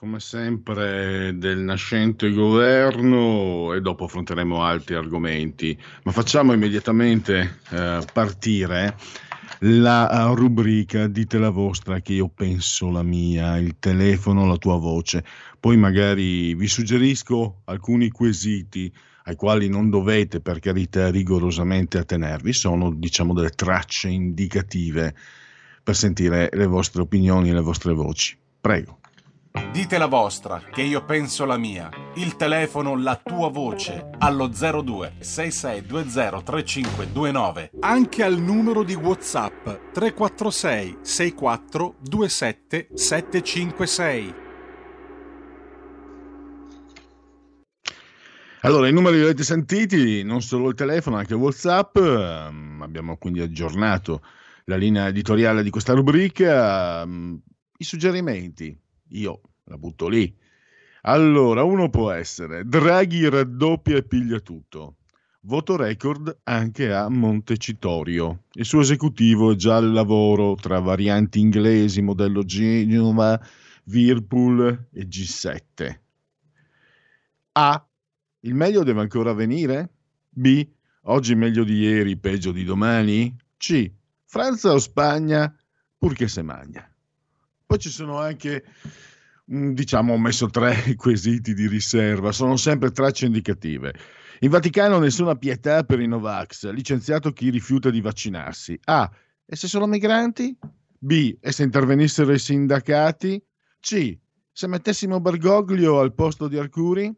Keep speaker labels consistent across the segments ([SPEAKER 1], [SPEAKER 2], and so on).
[SPEAKER 1] come sempre del nascente governo e dopo affronteremo altri argomenti, ma facciamo immediatamente eh, partire la rubrica Dite la vostra che io penso la mia, il telefono, la tua voce. Poi magari vi suggerisco alcuni quesiti ai quali non dovete per carità rigorosamente attenervi, sono diciamo delle tracce indicative per sentire le vostre opinioni e le vostre voci. Prego.
[SPEAKER 2] Dite la vostra, che io penso la mia. Il telefono, la tua voce, allo 02 6620 3529. Anche al numero di WhatsApp 346 64 27 756.
[SPEAKER 1] Allora, i numeri li avete sentiti, non solo il telefono, anche WhatsApp. Um, abbiamo quindi aggiornato la linea editoriale di questa rubrica. Um, I suggerimenti, io la butto lì. Allora, uno può essere Draghi raddoppia e piglia tutto. Voto record anche a Montecitorio. Il suo esecutivo è già al lavoro tra varianti inglesi, modello Genova, Whirlpool e G7. A. Il meglio deve ancora venire? B. Oggi meglio di ieri, peggio di domani? C. Francia o Spagna, purché se magna. Poi ci sono anche Mm, diciamo, ho messo tre quesiti di riserva, sono sempre tracce indicative. In Vaticano nessuna pietà per i Novax, licenziato chi rifiuta di vaccinarsi. A. E se sono migranti? B. E se intervenissero i sindacati? C. Se mettessimo Bergoglio al posto di Arcuri?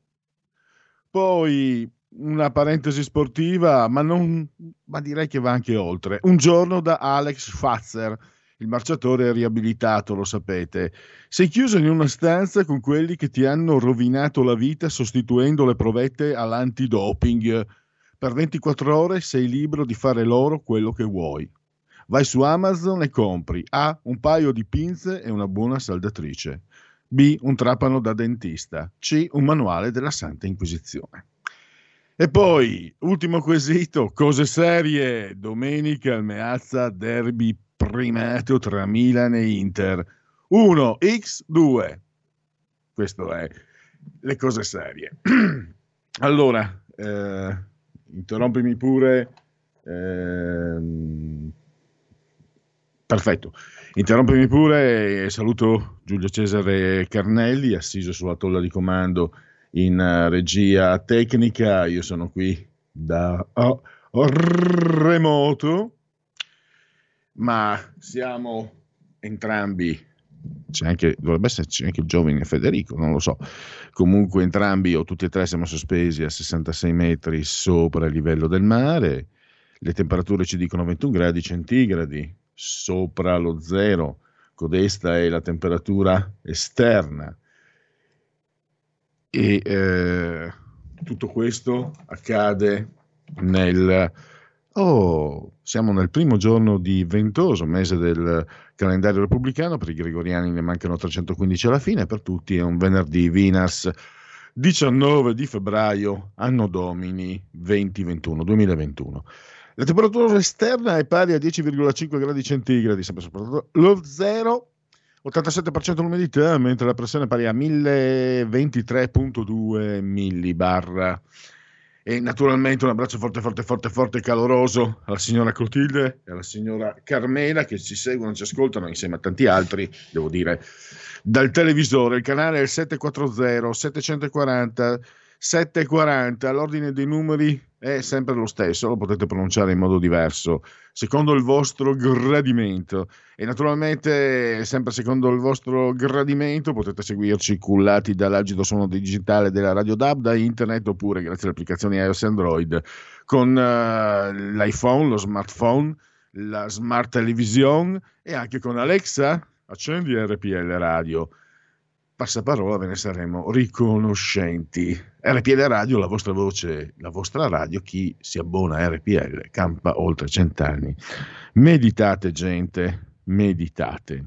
[SPEAKER 1] Poi una parentesi sportiva, ma, non, ma direi che va anche oltre. Un giorno da Alex Fatzer il marciatore è riabilitato, lo sapete. Sei chiuso in una stanza con quelli che ti hanno rovinato la vita sostituendo le provette all'antidoping. Per 24 ore sei libero di fare loro quello che vuoi. Vai su Amazon e compri A. un paio di pinze e una buona saldatrice. B. un trapano da dentista. C. un manuale della Santa Inquisizione. E poi, ultimo quesito, cose serie. Domenica al Meazza Derby primato tra Milan e Inter. 1 x 2. Questo è le cose serie. allora, eh, interrompimi pure. Eh, perfetto. Interrompimi pure e saluto Giulio Cesare Carnelli, assiso sulla tolla di comando in uh, regia tecnica. Io sono qui da oh, remoto ma siamo entrambi c'è anche, dovrebbe esserci anche il giovane Federico, non lo so. Comunque entrambi o tutti e tre siamo sospesi a 66 metri sopra il livello del mare, le temperature ci dicono 21 gradi centigradi sopra lo zero, codesta è la temperatura esterna. E eh, tutto questo accade nel Oh, siamo nel primo giorno di ventoso mese del calendario repubblicano, per i gregoriani ne mancano 315 alla fine, per tutti è un venerdì Vinas 19 di febbraio, anno domini 2021, 2021. La temperatura esterna è pari a 10,5 gradi centigradi, sempre sopra lo zero, 87% l'umidità, mentre la pressione è pari a 1023,2 millibar. E naturalmente un abbraccio forte, forte, forte, forte e caloroso alla signora Clotilde e alla signora Carmela che ci seguono, ci ascoltano insieme a tanti altri, devo dire, dal televisore. Il canale è il 740 740 740, l'ordine dei numeri è sempre lo stesso, lo potete pronunciare in modo diverso, secondo il vostro gradimento. E naturalmente, sempre secondo il vostro gradimento, potete seguirci cullati dall'agido suono digitale della Radio DAB, da internet oppure grazie alle applicazioni iOS e Android con uh, l'iPhone, lo smartphone, la smart television e anche con Alexa. Accendi RPL Radio passaparola ve ne saremo riconoscenti. RPL Radio, la vostra voce, la vostra radio, chi si abbona a RPL campa oltre cent'anni. Meditate gente, meditate.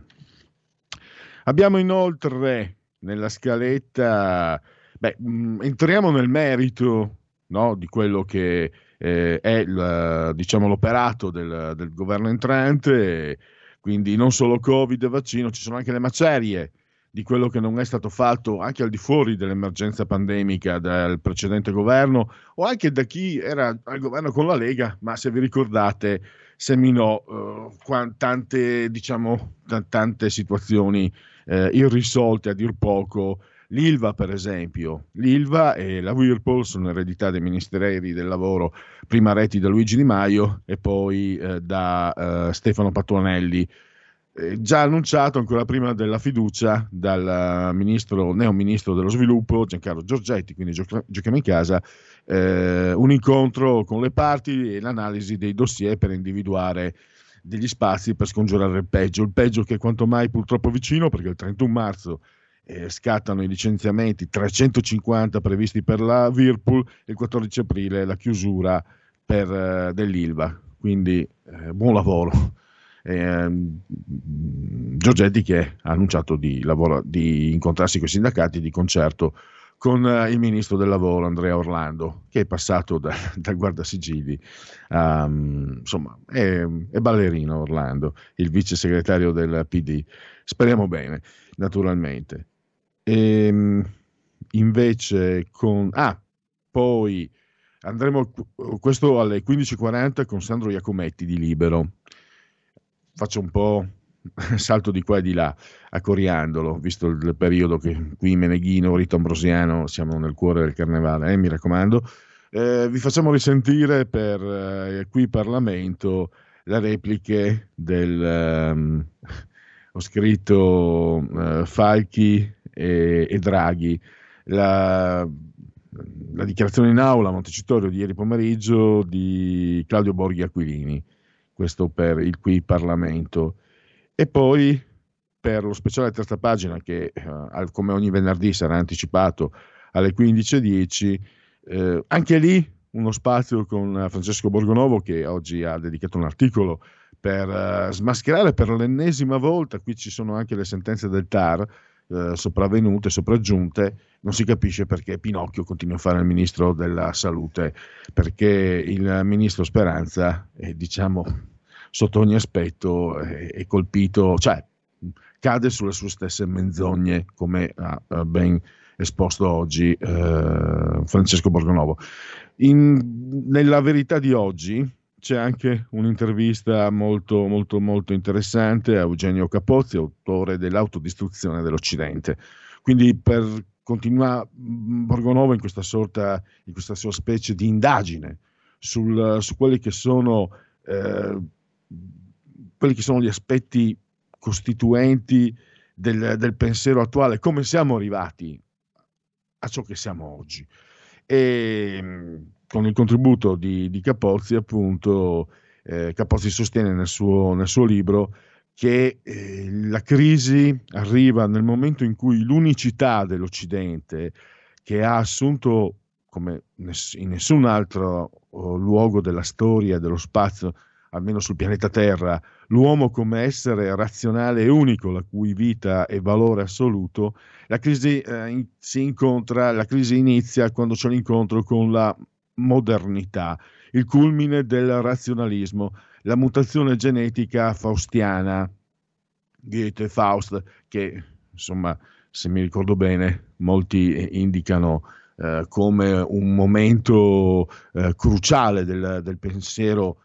[SPEAKER 1] Abbiamo inoltre nella scaletta, beh, mm, entriamo nel merito no, di quello che eh, è il, diciamo, l'operato del, del governo entrante, quindi non solo Covid vaccino, ci sono anche le macerie di quello che non è stato fatto anche al di fuori dell'emergenza pandemica dal precedente governo o anche da chi era al governo con la Lega, ma se vi ricordate seminò uh, tante, diciamo, t- tante situazioni uh, irrisolte a dir poco. L'ILVA, per esempio, l'ILVA e la Whirlpool sono eredità dei ministeri del lavoro, prima retti da Luigi Di Maio e poi uh, da Stefano Patuanelli eh, già annunciato ancora prima della fiducia dal ministro, neo-ministro dello sviluppo Giancarlo Giorgetti, quindi giochiamo in casa, eh, un incontro con le parti e l'analisi dei dossier per individuare degli spazi per scongiurare il peggio, il peggio che è quanto mai purtroppo vicino perché il 31 marzo eh, scattano i licenziamenti, 350 previsti per la Whirlpool e il 14 aprile la chiusura per, eh, dell'Ilva, quindi eh, buon lavoro eh, Giorgetti che ha annunciato di, lavoro, di incontrarsi con i sindacati di concerto con uh, il ministro del lavoro Andrea Orlando, che è passato da, dal guardasigilli, um, insomma, è, è, ballerino Orlando, il vice segretario del PD. Speriamo bene, naturalmente. E, ehm, invece con... Ah, poi andremo questo alle 15.40 con Sandro Iacometti di Libero faccio un po' salto di qua e di là a Coriandolo, visto il periodo che qui Meneghino, Rito Ambrosiano, siamo nel cuore del carnevale, eh, mi raccomando. Eh, vi facciamo risentire per eh, qui Parlamento le repliche del... Um, ho scritto uh, Falchi e, e Draghi, la, la, dichiarazione in aula a Montecitorio di ieri pomeriggio di Claudio Borghi Aquilini questo per il qui Parlamento. E poi per lo speciale terza pagina che eh, come ogni venerdì sarà anticipato alle 15.10, eh, anche lì uno spazio con Francesco Borgonovo che oggi ha dedicato un articolo per uh, smascherare per l'ennesima volta, qui ci sono anche le sentenze del TAR eh, sopravvenute, sopraggiunte, non si capisce perché Pinocchio continua a fare il ministro della salute, perché il ministro Speranza è, diciamo, sotto ogni aspetto è, è colpito, cioè cade sulle sue stesse menzogne, come ha ben esposto oggi eh, Francesco Borgonovo. In, nella verità di oggi c'è anche un'intervista molto, molto, molto interessante a Eugenio Capozzi, autore dell'autodistruzione dell'Occidente. Quindi per continua Borgonovo in questa sorta, in questa sua specie di indagine sul, su quelli che sono eh, quelli che sono gli aspetti costituenti del, del, pensiero attuale, come siamo arrivati a ciò che siamo oggi. E con il contributo di, di Capozzi, appunto, eh, Capozzi sostiene nel suo, nel suo libro che eh, la crisi arriva nel momento in cui l'unicità dell'Occidente, che ha assunto come in nessun altro oh, luogo della storia, dello spazio, almeno sul pianeta Terra, l'uomo come essere razionale e unico, la cui vita è valore assoluto, la crisi, eh, in, si incontra, la crisi inizia quando c'è l'incontro con la modernità, il culmine del razionalismo, la mutazione genetica faustiana, Goethe, Faust, che insomma, se mi ricordo bene, molti indicano eh, come un momento eh, cruciale del, del, pensiero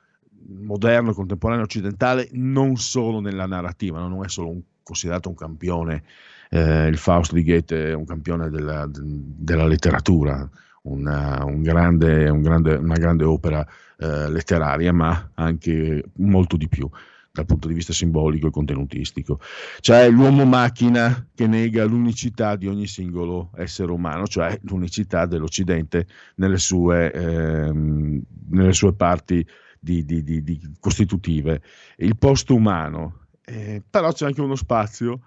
[SPEAKER 1] moderno, contemporaneo, occidentale, non solo nella narrativa, no? non è solo un, considerato un campione, eh, il Faust di Goethe è un campione della, della letteratura, una, un grande, un grande, una grande opera eh, letteraria, ma anche molto di più dal punto di vista simbolico e contenutistico. C'è l'uomo macchina che nega l'unicità di ogni singolo essere umano, cioè l'unicità dell'Occidente nelle sue, ehm, nelle sue parti di, di, di, costitutive. Il posto umano, eh, però c'è anche uno spazio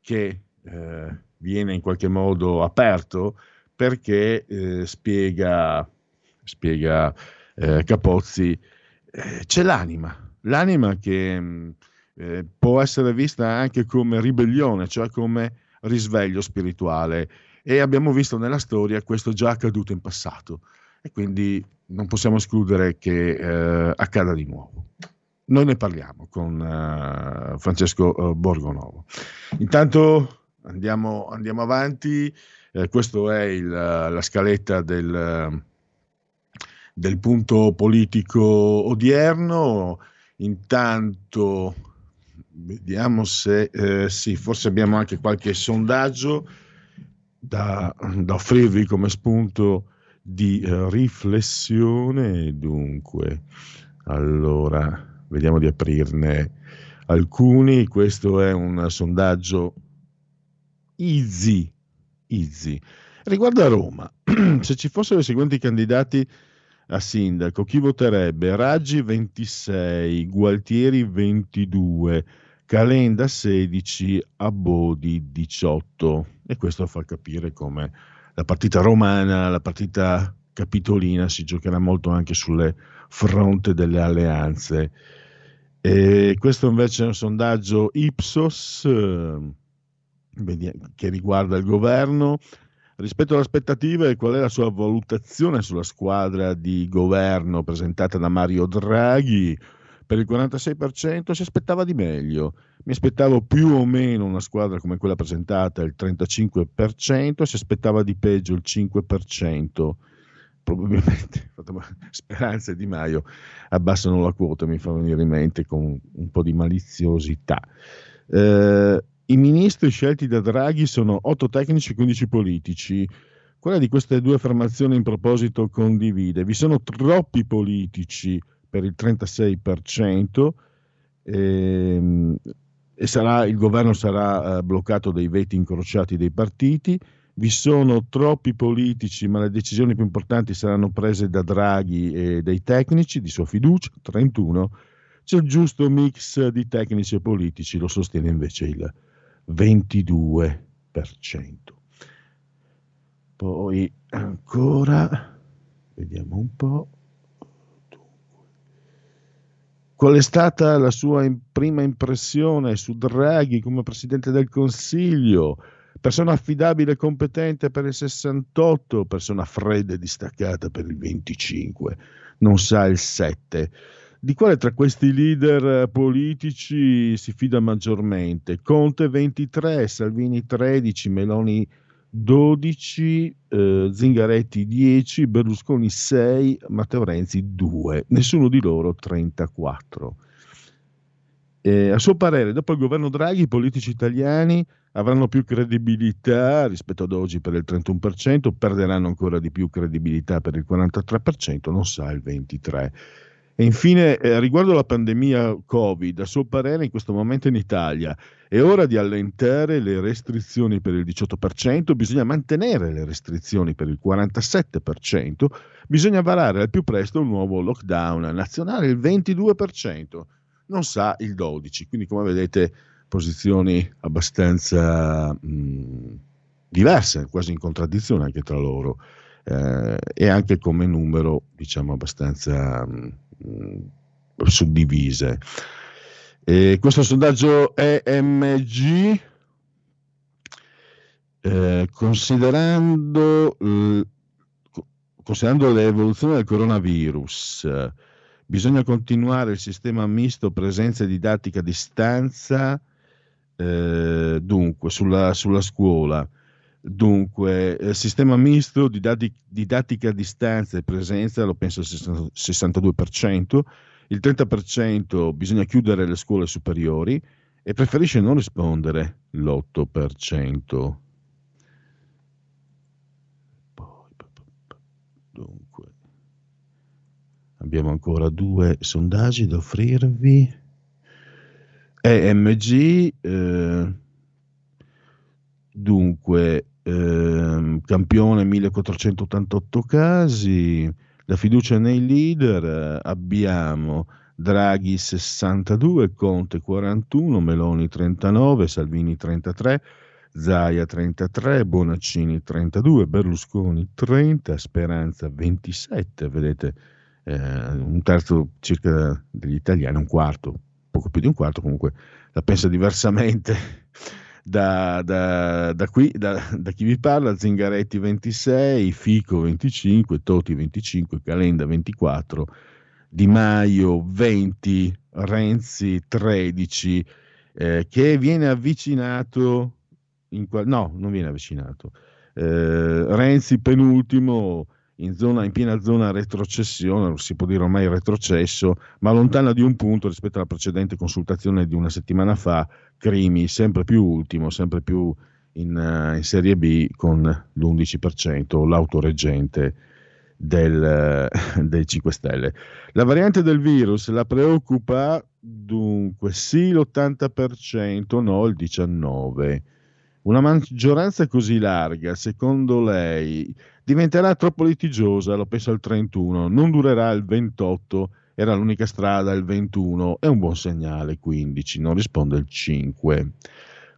[SPEAKER 1] che eh, viene in qualche modo aperto perché eh, spiega, spiega eh, Capozzi, eh, c'è l'anima l'anima che mm, eh, può essere vista anche come ribellione, cioè come risveglio spirituale. E abbiamo visto nella storia questo già accaduto in passato e quindi non possiamo escludere che eh, accada di nuovo. Noi ne parliamo con uh, Francesco Borgonovo. Intanto andiamo, andiamo avanti, eh, questa è il, la scaletta del, del punto politico odierno. Intanto vediamo se eh, sì, forse abbiamo anche qualche sondaggio da, da offrirvi come spunto di eh, riflessione. Dunque, allora, vediamo di aprirne alcuni. Questo è un sondaggio easy, easy. Riguardo a Roma, se ci fossero i seguenti candidati a sindaco, chi voterebbe? Raggi 26, Gualtieri 22, Calenda 16, Abodi 18. E questo fa capire come la partita romana, la partita capitolina si giocherà molto anche sulle fronte delle alleanze. E questo invece è un sondaggio Ipsos che riguarda il governo Rispetto alle aspettative, qual è la sua valutazione sulla squadra di governo presentata da Mario Draghi? Per il 46% si aspettava di meglio. Mi aspettavo più o meno una squadra come quella presentata, il 35%, si aspettava di peggio il 5%. Probabilmente Speranza e Di Maio abbassano la quota, mi fa venire in mente con un po' di maliziosità. Eh, i ministri scelti da Draghi sono 8 tecnici e 15 politici. Quella di queste due affermazioni in proposito condivide. Vi sono troppi politici per il 36% ehm, e sarà, il governo sarà eh, bloccato dai veti incrociati dei partiti. Vi sono troppi politici, ma le decisioni più importanti saranno prese da Draghi e dai tecnici di sua fiducia, 31. C'è il giusto mix di tecnici e politici, lo sostiene invece il 22%. Poi ancora, vediamo un po'. Qual è stata la sua prima impressione su Draghi come Presidente del Consiglio? Persona affidabile e competente per il 68, persona fredda e distaccata per il 25, non sa il 7. Di quale tra questi leader eh, politici si fida maggiormente? Conte 23, Salvini 13, Meloni 12, eh, Zingaretti 10, Berlusconi 6, Matteo Renzi 2, nessuno di loro 34. Eh, a suo parere, dopo il governo Draghi, i politici italiani avranno più credibilità rispetto ad oggi per il 31%, perderanno ancora di più credibilità per il 43%, non sa il 23%. E infine, eh, riguardo alla pandemia Covid, a suo parere in questo momento in Italia è ora di allentare le restrizioni per il 18%, bisogna mantenere le restrizioni per il 47%, bisogna varare al più presto un nuovo lockdown nazionale il 22%, non sa il 12%, quindi come vedete posizioni abbastanza mh, diverse, quasi in contraddizione anche tra loro eh, e anche come numero diciamo abbastanza... Mh, suddivise. E questo sondaggio EMG, eh, considerando, considerando l'evoluzione del coronavirus, bisogna continuare il sistema misto presenza didattica a distanza, eh, dunque sulla, sulla scuola Dunque, eh, sistema misto, didattica, didattica a distanza e presenza, lo penso il 62%, il 30% bisogna chiudere le scuole superiori e preferisce non rispondere l'8%. Dunque, abbiamo ancora due sondaggi da offrirvi. EMG, eh, dunque, eh, campione 1488 casi, la fiducia nei leader, eh, abbiamo Draghi 62, Conte 41, Meloni 39, Salvini 33, Zaia 33, Bonaccini 32, Berlusconi 30, Speranza 27, vedete eh, un terzo circa degli italiani, un quarto, poco più di un quarto comunque la pensa diversamente da, da, da, qui, da, chi vi parla, Zingaretti 26, Fico 25, Toti 25, Calenda 24, Di Maio 20, Renzi 13, eh, che viene avvicinato, in, no, non viene avvicinato, eh, Renzi penultimo in, zona, in piena zona retrocessione, si può dire ormai retrocesso, ma lontana di un punto rispetto alla precedente consultazione di una settimana fa, Crimi sempre più ultimo, sempre più in, uh, in Serie B con l'11%, l'autoreggente del, dei 5 Stelle. La variante del virus la preoccupa dunque sì l'80%, no il 19%. Una maggioranza così larga, secondo lei, diventerà troppo litigiosa, lo penso al 31, non durerà il 28, era l'unica strada il 21, è un buon segnale 15, non risponde il 5.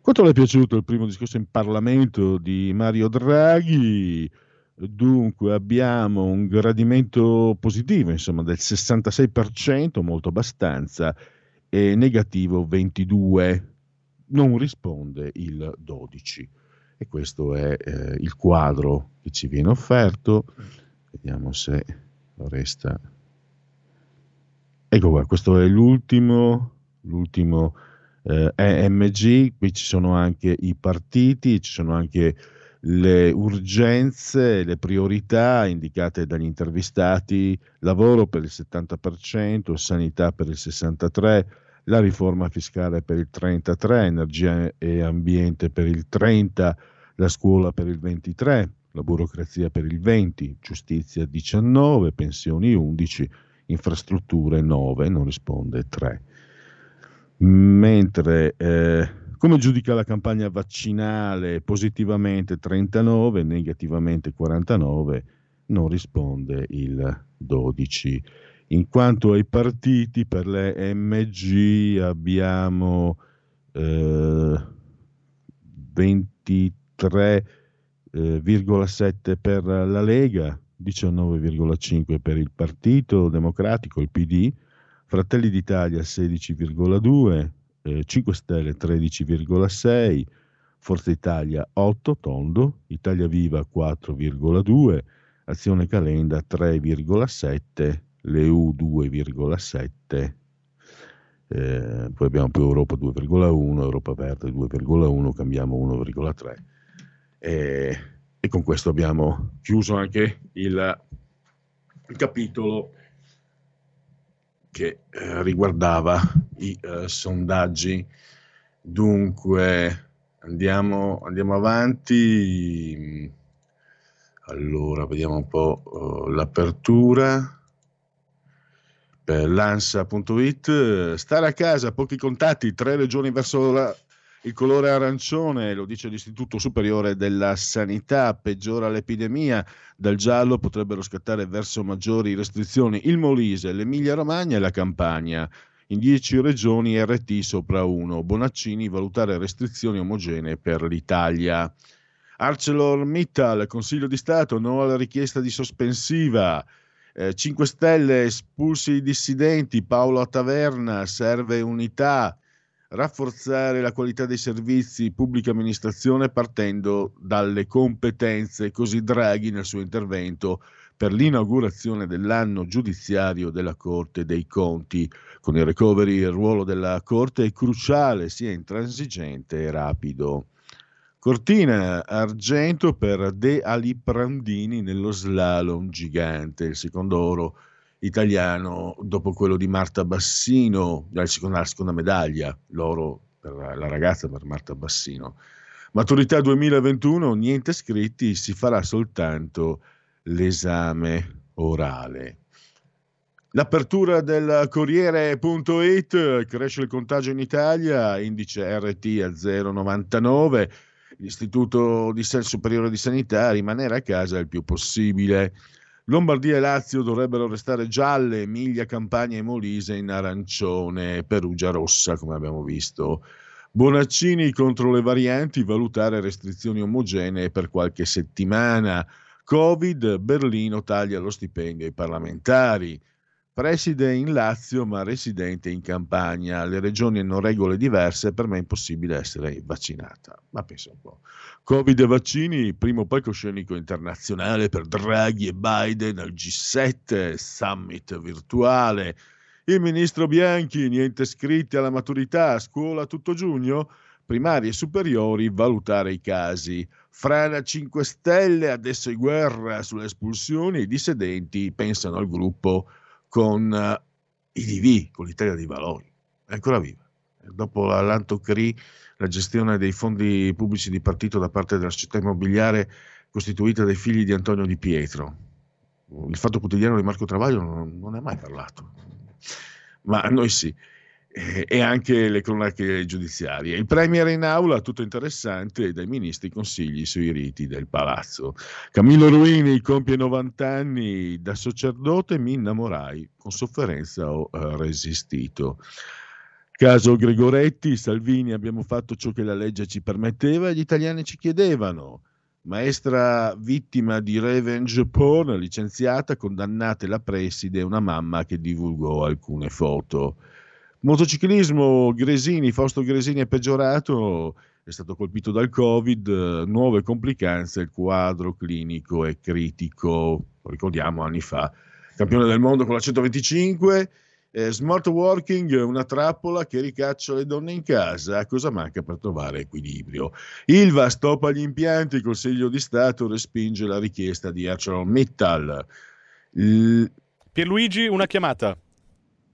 [SPEAKER 1] Quanto le è piaciuto il primo discorso in Parlamento di Mario Draghi? Dunque abbiamo un gradimento positivo, insomma, del 66%, molto abbastanza, e negativo 22%, non risponde il 12%. E questo è eh, il quadro che ci viene offerto. Vediamo se resta. Ecco qua, questo è l'ultimo, l'ultimo eh, EMG, qui ci sono anche i partiti, ci sono anche le urgenze, le priorità indicate dagli intervistati, lavoro per il 70%, sanità per il 63%, la riforma fiscale per il 33, energia e ambiente per il 30, la scuola per il 23, la burocrazia per il 20, giustizia 19, pensioni 11, infrastrutture 9, non risponde 3. Mentre eh, come giudica la campagna vaccinale? Positivamente 39, negativamente 49, non risponde il 12. In quanto ai partiti, per le MG abbiamo eh, 23,7 eh, per la Lega, 19,5 per il Partito Democratico, il PD, Fratelli d'Italia 16,2, eh, 5 Stelle 13,6, Forza Italia 8, Tondo, Italia Viva 4,2, Azione Calenda 3,7, l'EU 2,7, eh, poi abbiamo più Europa 2,1, Europa Verde 2,1, cambiamo 1,3 e, e, con questo abbiamo chiuso anche il, il capitolo che eh, riguardava i eh, sondaggi. Dunque andiamo, andiamo avanti. Allora, vediamo un po' uh, l'apertura per l'ansa.it. Stare a casa, pochi contatti, tre regioni verso la, il colore arancione, lo dice l'Istituto Superiore della Sanità, peggiora l'epidemia, dal giallo potrebbero scattare verso maggiori restrizioni il Molise, l'Emilia Romagna e la Campania. In dieci regioni RT sopra 1. Bonaccini valutare restrizioni omogenee per l'Italia. ArcelorMittal, Consiglio di Stato, no alla richiesta di sospensiva. Eh, 5 Stelle espulsi i dissidenti, Paolo Taverna, serve unità, rafforzare la qualità dei servizi pubblica amministrazione partendo dalle competenze, così Draghi nel suo intervento per l'inaugurazione dell'anno giudiziario della Corte dei Conti. Con il recovery il ruolo della Corte è cruciale, sia intransigente e rapido. Cortina argento per De Aliprandini nello slalom gigante, il secondo oro italiano dopo quello di Marta Bassino, la seconda, la seconda medaglia, l'oro per la ragazza per Marta Bassino. Maturità 2021, niente scritti, si farà soltanto l'esame orale. L'apertura del Corriere.it cresce il contagio in Italia, indice RT a 0,99 l'Istituto di Superiore di Sanità rimanere a casa il più possibile. Lombardia e Lazio dovrebbero restare gialle, Emilia, Campania e Molise in arancione, Perugia rossa, come abbiamo visto. Bonaccini contro le varianti, valutare restrizioni omogenee per qualche settimana. Covid, Berlino taglia lo stipendio ai parlamentari. Preside in Lazio ma residente in Campania. Le regioni hanno regole diverse, per me è impossibile essere vaccinata. Ma pensa un po'. Covid e vaccini, primo palcoscenico internazionale per Draghi e Biden al G7, summit virtuale. Il ministro Bianchi, niente scritti alla maturità, scuola tutto giugno, primarie e superiori, valutare i casi. Frana 5 Stelle, adesso è guerra sulle espulsioni, i dissidenti pensano al gruppo con uh, i DV, con l'Italia dei Valori. È ancora viva. Dopo l'Antocri, la gestione dei fondi pubblici di partito da parte della società immobiliare costituita dai figli di Antonio Di Pietro. Il fatto quotidiano di Marco Travaglio non, non è mai parlato, ma noi sì e anche le cronache giudiziarie. Il Premier in aula, tutto interessante, dai ministri consigli sui riti del palazzo. Camillo Ruini compie 90 anni, da sacerdote mi innamorai, con sofferenza ho eh, resistito. Caso Gregoretti, Salvini, abbiamo fatto ciò che la legge ci permetteva e gli italiani ci chiedevano. Maestra vittima di revenge porn, licenziata, condannate la preside e una mamma che divulgò alcune foto. Motociclismo, Gresini, Fausto Gresini è peggiorato, è stato colpito dal Covid, nuove complicanze, il quadro clinico è critico, ricordiamo anni fa, campione del mondo con la 125, eh, smart working, una trappola che ricaccia le donne in casa, cosa manca per trovare equilibrio? Ilva stoppa gli impianti, il Consiglio di Stato respinge la richiesta di ArcelorMittal.
[SPEAKER 3] Il... Pierluigi, una chiamata.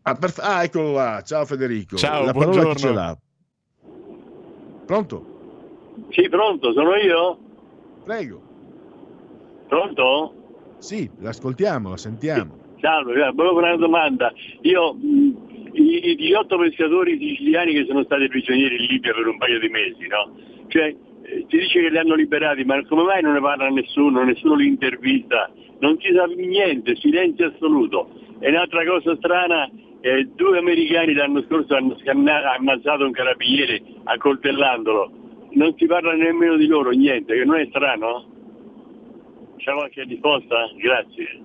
[SPEAKER 1] Ah, perf- ah, eccolo là. Ciao Federico.
[SPEAKER 3] Ciao,
[SPEAKER 1] La
[SPEAKER 3] buongiorno.
[SPEAKER 1] ce l'ha? Pronto?
[SPEAKER 4] Sì, pronto, sono io?
[SPEAKER 1] Prego.
[SPEAKER 4] Pronto?
[SPEAKER 1] Sì, l'ascoltiamo, la sentiamo.
[SPEAKER 4] Salve, volevo fare una domanda. Io, mh, i, i 18 pescatori siciliani che sono stati prigionieri in Libia per un paio di mesi, no? Cioè, eh, si dice che li hanno liberati, ma come mai non ne parla nessuno, nessuno li intervista? Non si sa niente, silenzio assoluto. E un'altra cosa strana, eh, due americani l'anno scorso hanno scannato, ammazzato un carabiniere accoltellandolo. Non si parla nemmeno di loro, niente, che non è strano? C'è qualche risposta? Grazie.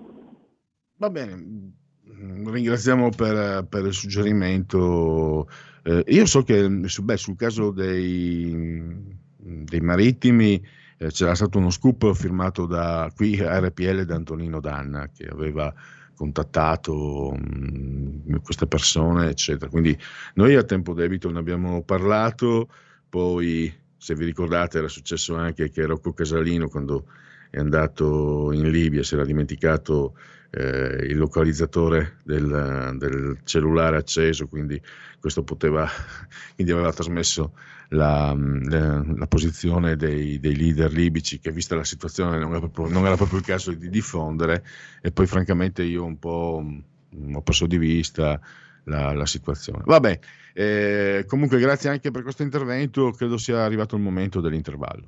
[SPEAKER 1] Va bene, mm, ringraziamo per, per il suggerimento. Eh, io so che beh, sul caso dei, dei marittimi eh, c'era stato uno scoop firmato da qui RPL da Antonino Danna che aveva contattato mh, queste persone, eccetera. Quindi noi a tempo debito ne abbiamo parlato, poi se vi ricordate era successo anche che Rocco Casalino quando è andato in Libia si era dimenticato eh, il localizzatore del, del, cellulare acceso, quindi questo poteva, quindi aveva trasmesso la, la, la posizione dei, dei, leader libici che vista la situazione non era proprio, non era proprio il caso di diffondere e poi francamente io un po' ho perso di vista la, la situazione. Vabbè, eh, comunque grazie anche per questo intervento, credo sia arrivato il momento dell'intervallo.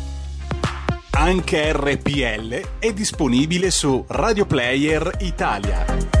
[SPEAKER 2] Anche RPL è disponibile su Radio Player Italia.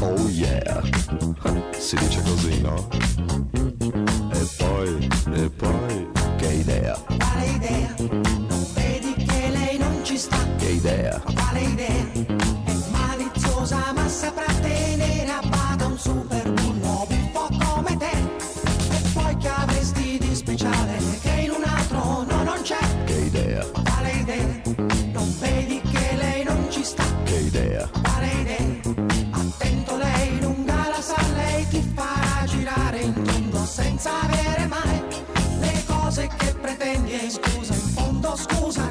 [SPEAKER 5] Oh yeah, si dice così, no? E poi, e poi, che idea,
[SPEAKER 6] Quale idea? Non vedi che lei non ci sta?
[SPEAKER 5] che idea,
[SPEAKER 6] Quale idea? È maliziosa ma saprà tenere a bada un super senza avere mai le cose che pretendi. E scusa, in fondo scusa,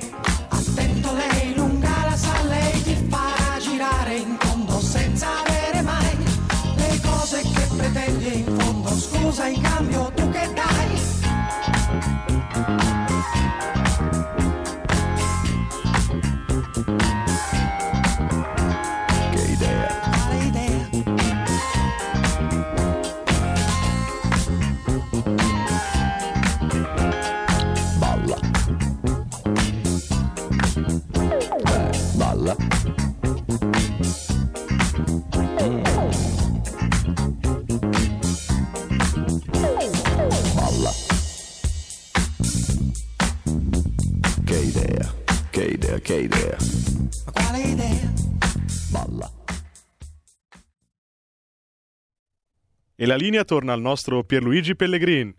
[SPEAKER 6] Fondo. Scusa in cambio tu che dai?
[SPEAKER 5] che idea,
[SPEAKER 6] Quale idea?
[SPEAKER 5] balla. Eh, balla. Balla.
[SPEAKER 3] E la linea torna al nostro Pierluigi Pellegrin.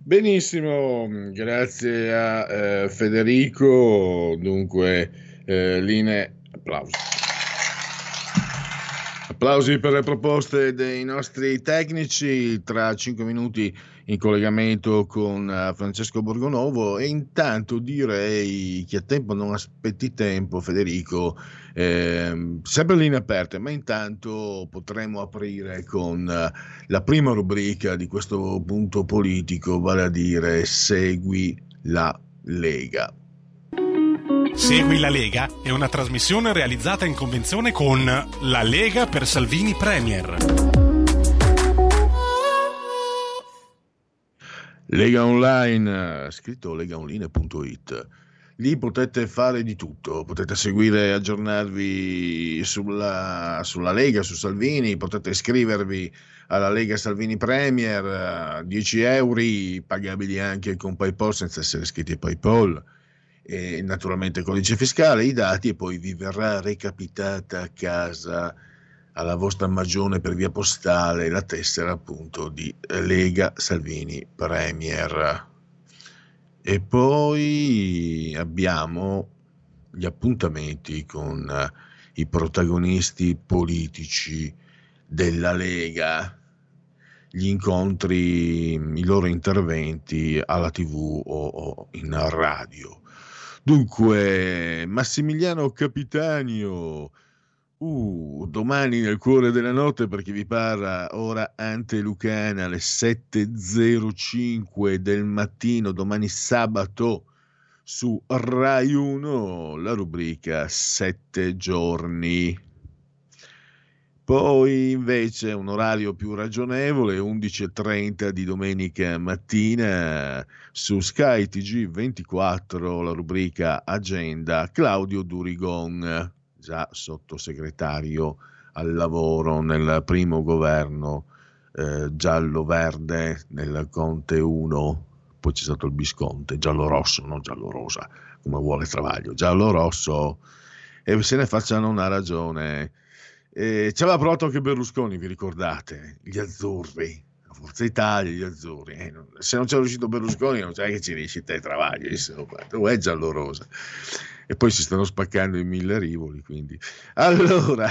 [SPEAKER 1] Benissimo, grazie a eh, Federico. Dunque, eh, linee, applausi. Applausi per le proposte dei nostri tecnici. Tra cinque minuti in collegamento con eh, Francesco Borgonovo. E intanto direi che a tempo non aspetti tempo, Federico. ehm, sempre linee aperte, ma intanto potremo aprire con eh, la prima rubrica di questo punto politico, vale a dire Segui la Lega.
[SPEAKER 2] Segui la Lega è una trasmissione realizzata in convenzione con La Lega per Salvini Premier.
[SPEAKER 1] Lega Online, eh, scritto legaonline.it. Lì potete fare di tutto, potete seguire e aggiornarvi sulla, sulla, Lega, su Salvini, potete iscrivervi alla Lega Salvini Premier, 10 euro, pagabili anche con PayPal senza essere iscritti a PayPal, e naturalmente codice fiscale, i dati e poi vi verrà recapitata a casa alla vostra magione per via postale la tessera appunto di Lega Salvini Premier. E poi abbiamo gli appuntamenti con eh, i protagonisti politici della Lega, gli incontri, i loro interventi alla tv o, o in radio. Dunque, Massimiliano Capitanio, Uh, domani nel cuore della notte perché vi parla ora Ante Lucana alle 7.05 del mattino, domani sabato su Rai 1, la rubrica 7 giorni. Poi invece un orario più ragionevole, 11.30 di domenica mattina su Sky TG24, la rubrica Agenda, Claudio Durigon già sottosegretario al lavoro nel primo governo eh, giallo-verde nel Conte 1, poi c'è stato il Bisconte, giallo-rosso, non giallo-rosa, come vuole Travaglio, giallo-rosso, e se ne facciano una ragione. Eh, ci aveva provato anche Berlusconi, vi ricordate? Gli azzurri, Forza Italia, gli azzurri. Eh, non, se non c'è riuscito Berlusconi, non c'è che ci riesci te, Travaglio, tu è giallo-rosa e poi si stanno spaccando in mille rivoli. Quindi. Allora,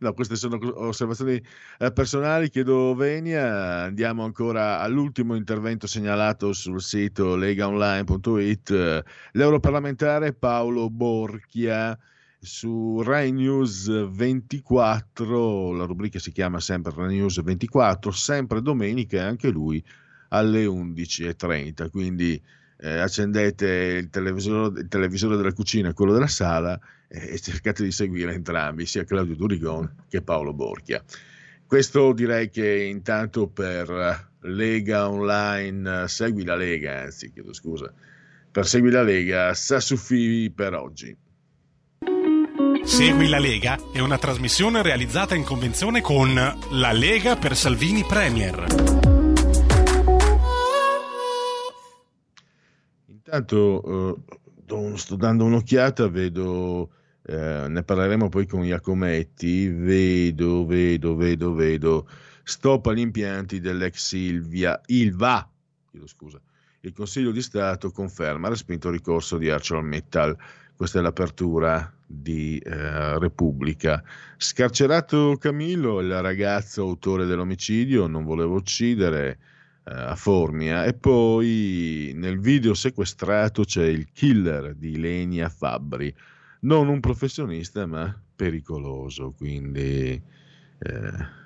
[SPEAKER 1] no, queste sono osservazioni eh, personali. Chiedo venia. Andiamo ancora all'ultimo intervento segnalato sul sito legaonline.it. L'europarlamentare Paolo Borchia su Rai News 24, la rubrica si chiama sempre Rai News 24, sempre domenica, anche lui alle 11.30. Quindi eh, accendete il televisore, il televisore, della cucina e quello della sala eh, e cercate di seguire entrambi, sia Claudio Durigon che Paolo Borchia. Questo direi che intanto per Lega Online, segui la Lega, anzi chiedo scusa, per Segui la Lega, Sassufi per oggi.
[SPEAKER 2] Segui la Lega è una trasmissione realizzata in convenzione con La Lega per Salvini Premier.
[SPEAKER 1] Intanto eh, sto dando un'occhiata, vedo, eh, ne parleremo poi con Iacometti, vedo, vedo, vedo, vedo, stop agli impianti dell'ex Silvia, Ilva, chiedo scusa. Il Consiglio di Stato conferma il respinto ricorso di ArcelorMittal. Questa è l'apertura di eh, Repubblica. Scarcerato Camillo, il ragazzo autore dell'omicidio, non voleva uccidere, a Formia e poi nel video sequestrato c'è il killer di Lenia Fabbri, non un professionista ma pericoloso, quindi... Eh...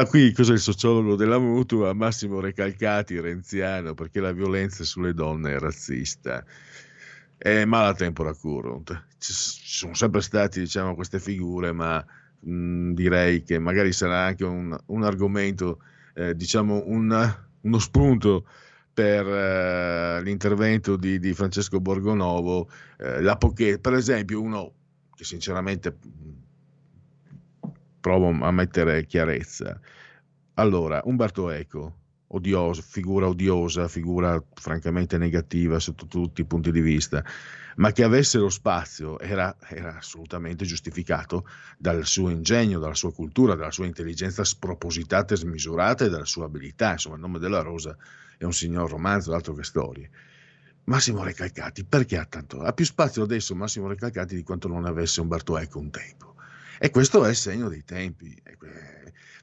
[SPEAKER 1] Qui cos'è il sociologo della mutua? Massimo Recalcati, renziano, perché la violenza sulle donne è razzista. È mala tempora current. Ci sono sempre stati, diciamo, queste figure, ma mh, direi che magari sarà anche un, un argomento eh, diciamo un, uno spunto per eh, l'intervento di, di, Francesco Borgonovo, eh, la Poche, per esempio uno che sinceramente provo a mettere chiarezza. Allora, Umberto Eco, odioso, figura odiosa, figura francamente negativa sotto tutti i punti di vista, ma che avesse lo spazio era, era, assolutamente giustificato dal suo ingegno, dalla sua cultura, dalla sua intelligenza spropositata e smisurata e dalla sua abilità. Insomma, il nome della rosa è un signor romanzo, altro che storie. Massimo Recalcati, perché ha tanto? Ha più spazio adesso Massimo Recalcati di quanto non avesse Umberto Eco un tempo. E questo è il segno dei tempi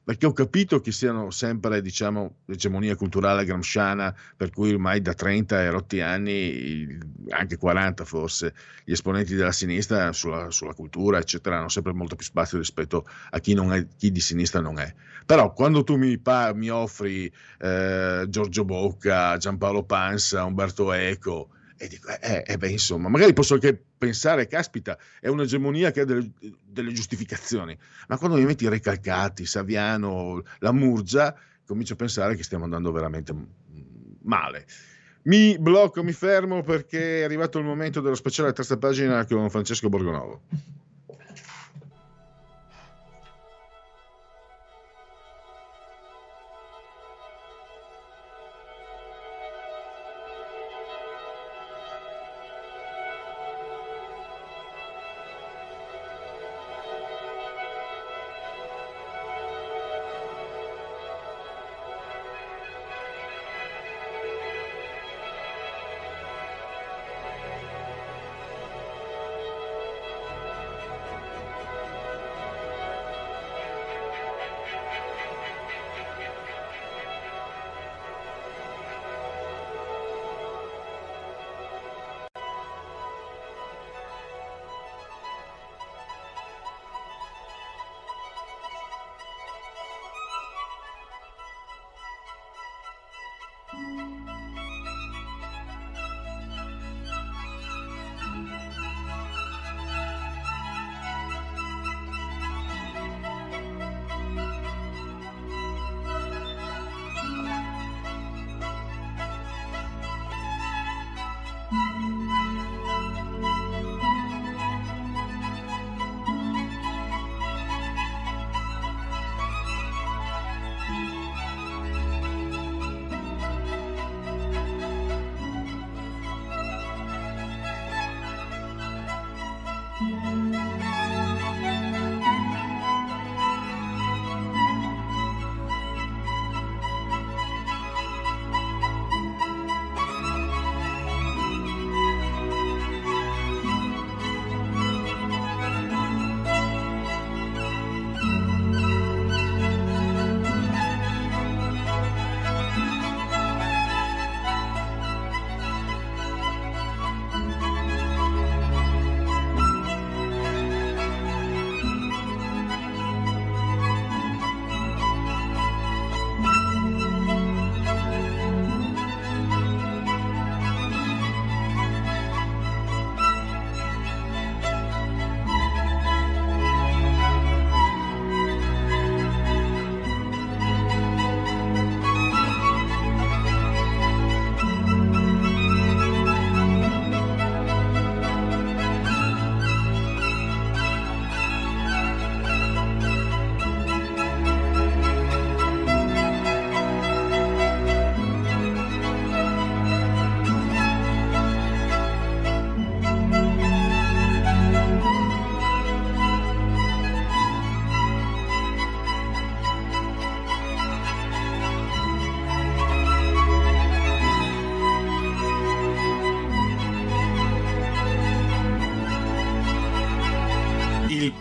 [SPEAKER 1] perché ho capito che siano sempre, diciamo, l'egemonia culturale gramsciana, per cui ormai da 30 e rotti anni, anche 40 forse, gli esponenti della sinistra sulla, sulla cultura, eccetera, hanno sempre molto più spazio rispetto a chi, è, chi di sinistra non è. Però quando tu mi, par- mi offri eh, Giorgio Bocca, Giampaolo Panza, Umberto Eco, e dico, eh, eh, beh, insomma, magari posso anche pensare, caspita, è un'egemonia che ha delle, delle giustificazioni, ma quando mi metti i Recalcati, Saviano, la Murgia, comincio a pensare che stiamo andando veramente male. Mi blocco, mi fermo perché è arrivato il momento dello speciale terza pagina con Francesco Borgonovo.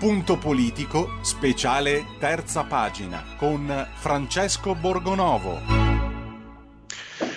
[SPEAKER 2] Punto politico, speciale terza pagina, con Francesco Borgonovo.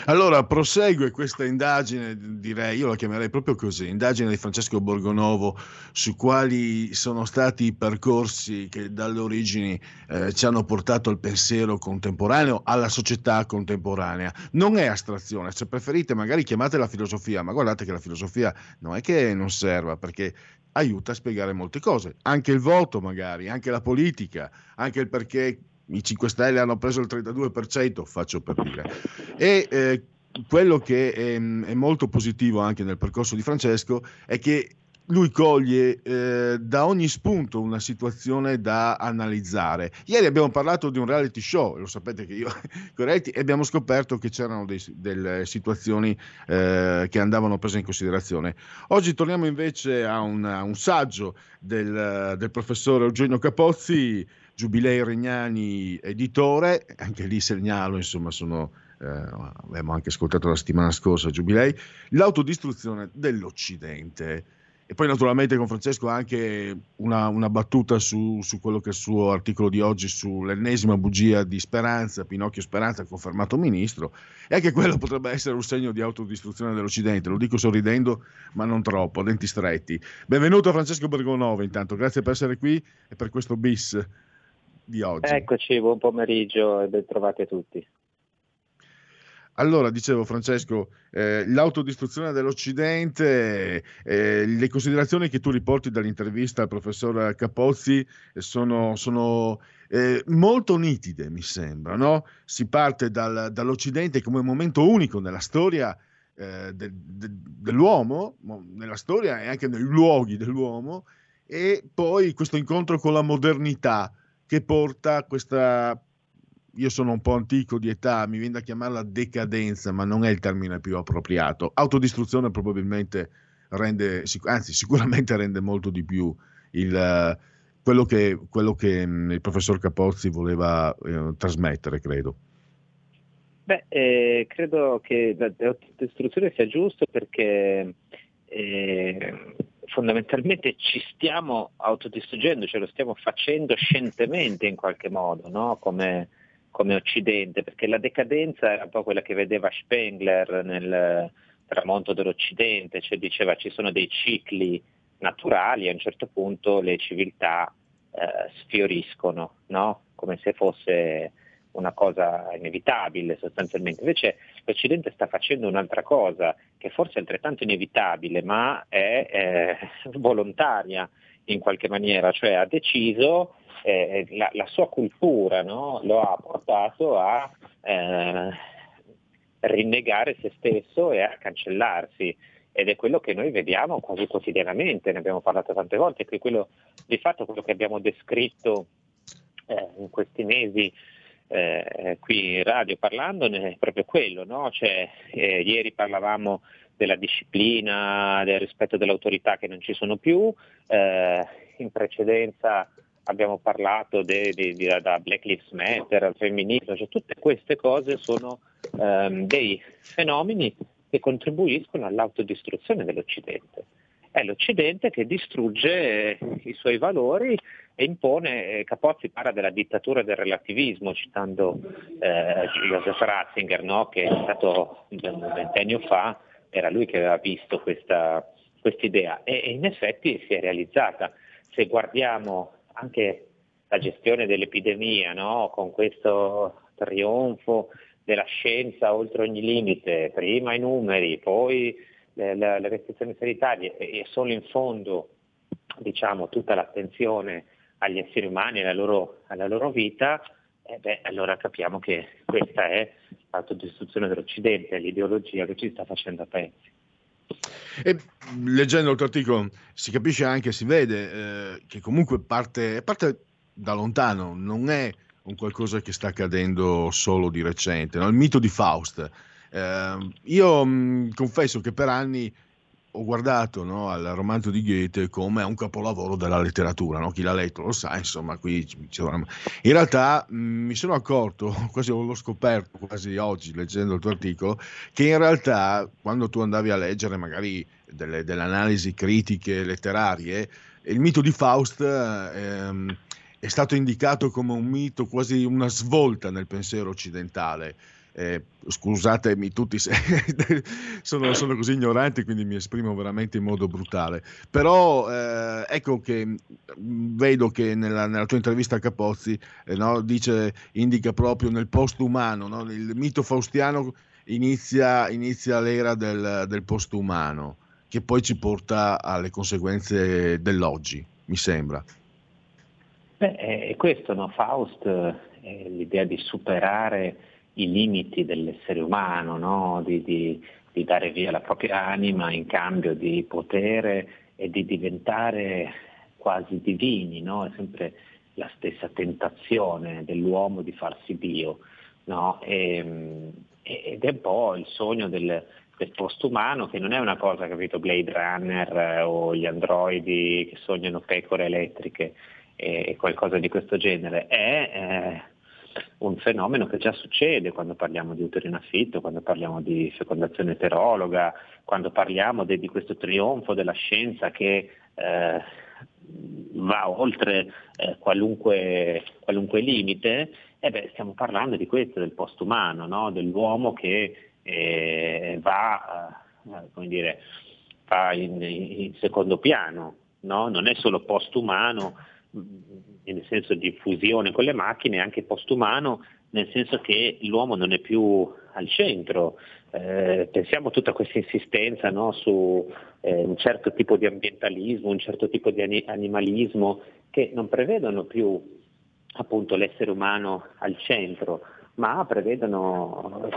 [SPEAKER 1] Allora, prosegue questa indagine, direi, io la chiamerei proprio così, indagine di Francesco Borgonovo su quali sono stati i percorsi che dalle origini eh, ci hanno portato al pensiero contemporaneo, alla società contemporanea. Non è astrazione, se preferite magari chiamatela filosofia, ma guardate che la filosofia non è che non serva, perché aiuta a spiegare molte cose, anche il voto magari, anche la politica, anche il perché i 5 Stelle hanno preso il 32%, faccio per dire. E eh, quello che è, è, molto positivo anche nel percorso di Francesco è che lui coglie eh, da ogni spunto una situazione da analizzare. Ieri abbiamo parlato di un reality show, lo sapete che io corretti, e abbiamo scoperto che c'erano dei, delle situazioni eh, che andavano prese in considerazione. Oggi torniamo invece a un, a un saggio del, del professore Eugenio Capozzi, Giubilei Regnani editore, anche lì segnalo, insomma, sono, eh, abbiamo anche ascoltato la settimana scorsa Giubilei, l'autodistruzione dell'Occidente. E poi naturalmente con Francesco anche una, una battuta su, su, quello che è il suo articolo di oggi sull'ennesima bugia di Speranza, Pinocchio Speranza, confermato ministro, e anche quello potrebbe essere un segno di autodistruzione dell'Occidente, lo dico sorridendo ma non troppo, a denti stretti. Benvenuto Francesco Bergonovo intanto, grazie per essere qui e per questo bis di oggi.
[SPEAKER 7] Eccoci, buon pomeriggio e ben trovati a tutti.
[SPEAKER 1] Allora, dicevo Francesco, eh, l'autodistruzione dell'Occidente, eh, le considerazioni che tu riporti dall'intervista al professor Capozzi sono, sono eh, molto nitide, mi sembra. No? Si parte dal, dall'Occidente come momento unico nella storia eh, de, de, dell'uomo, nella storia e anche nei luoghi dell'uomo, e poi questo incontro con la modernità che porta questa io sono un po' antico di età, mi viene da chiamarla decadenza, ma non è il termine più appropriato. Autodistruzione probabilmente rende, anzi sicuramente rende molto di più il, quello, che, quello, che, mm, il professor Capozzi voleva eh, trasmettere, credo.
[SPEAKER 7] Beh, eh, credo che l'autodistruzione sia giusto perché eh, fondamentalmente ci stiamo autodistruggendo, ce lo stiamo facendo scientemente in qualche modo, no? come, come Occidente, perché la decadenza era un po' quella che vedeva Spengler nel tramonto dell'Occidente, cioè diceva ci sono dei cicli naturali e a un certo punto le civiltà eh, sfioriscono, no? come se fosse una cosa inevitabile sostanzialmente. Invece l'Occidente sta facendo un'altra cosa che forse è altrettanto inevitabile, ma è eh, volontaria in qualche maniera, cioè ha deciso eh, la, la, sua cultura no? lo ha portato a eh, rinnegare se stesso e a cancellarsi ed è quello che noi vediamo quasi quotidianamente, ne abbiamo parlato tante volte, che quello di fatto quello che abbiamo descritto eh, in questi mesi eh, qui in radio parlando è proprio quello, no? cioè, eh, ieri parlavamo della disciplina, del rispetto dell'autorità che non ci sono più, eh, in precedenza abbiamo parlato de, de, de, da Black Lives Matter al femminismo, cioè tutte queste cose sono ehm, dei fenomeni che contribuiscono all'autodistruzione dell'Occidente. È l'Occidente che distrugge i suoi valori e impone, eh, Capozzi parla della dittatura del relativismo, citando eh, Joseph Ratzinger, no? che è stato un ventennio fa, era lui che aveva visto questa idea e, e in effetti si è realizzata. Se guardiamo anche la gestione dell'epidemia, no? con questo trionfo della scienza oltre ogni limite, prima i numeri, poi le, le, le restrizioni sanitarie e, e, solo in fondo diciamo, tutta l'attenzione agli esseri umani e alla loro, alla loro vita, eh beh, allora capiamo che questa è l'autodistruzione dell'Occidente, l'ideologia che ci sta facendo a pezzi.
[SPEAKER 1] E leggendo il tuo articolo si capisce anche, si vede eh, che comunque parte, parte, da lontano, non è un qualcosa che sta accadendo solo di recente. No? Il mito di Faust. Eh, io mh, confesso che per anni ho guardato no, al romanzo di Goethe come un capolavoro della letteratura, no? chi l'ha letto lo sa, insomma, qui in realtà mh, mi sono accorto, quasi l'ho scoperto quasi oggi leggendo il tuo articolo, che in realtà quando tu andavi a leggere magari delle, delle analisi critiche letterarie, il mito di Faust ehm, è stato indicato come un mito, quasi una svolta nel pensiero occidentale eh, scusatemi tutti se sono, sono, così ignorante, quindi mi esprimo veramente in modo brutale. Però eh, ecco che mm, vedo che nella, nella tua intervista a Capozzi eh, no, dice, indica proprio nel post-umano, no, il mito faustiano inizia, inizia l'era del, del post-umano, che poi ci porta alle conseguenze dell'oggi, mi sembra.
[SPEAKER 7] Beh, è questo, no? Faust, è l'idea di superare i limiti dell'essere umano, no? di, di, di, dare via la propria anima in cambio di potere e di diventare quasi divini, no? è sempre la stessa tentazione dell'uomo di farsi Dio. No? E, ed è un po' il sogno del, del postumano che non è una cosa, capito, Blade Runner eh, o gli androidi che sognano pecore elettriche e qualcosa di questo genere, è eh, un fenomeno che già succede quando parliamo di utero in affitto, quando parliamo di fecondazione eterologa, quando parliamo de, di questo trionfo della scienza che eh, va oltre eh, qualunque, qualunque, limite, eh beh, stiamo parlando di questo, del postumano, no? dell'uomo che eh, va, eh, dire, va in, in, secondo piano, no? non è solo postumano, nel senso di fusione con le macchine, anche postumano, nel senso che l'uomo non è più al centro. Eh, pensiamo a tutta questa insistenza no, su eh, un certo tipo di ambientalismo, un certo tipo di ani- animalismo che non prevedono più appunto l'essere umano al centro, ma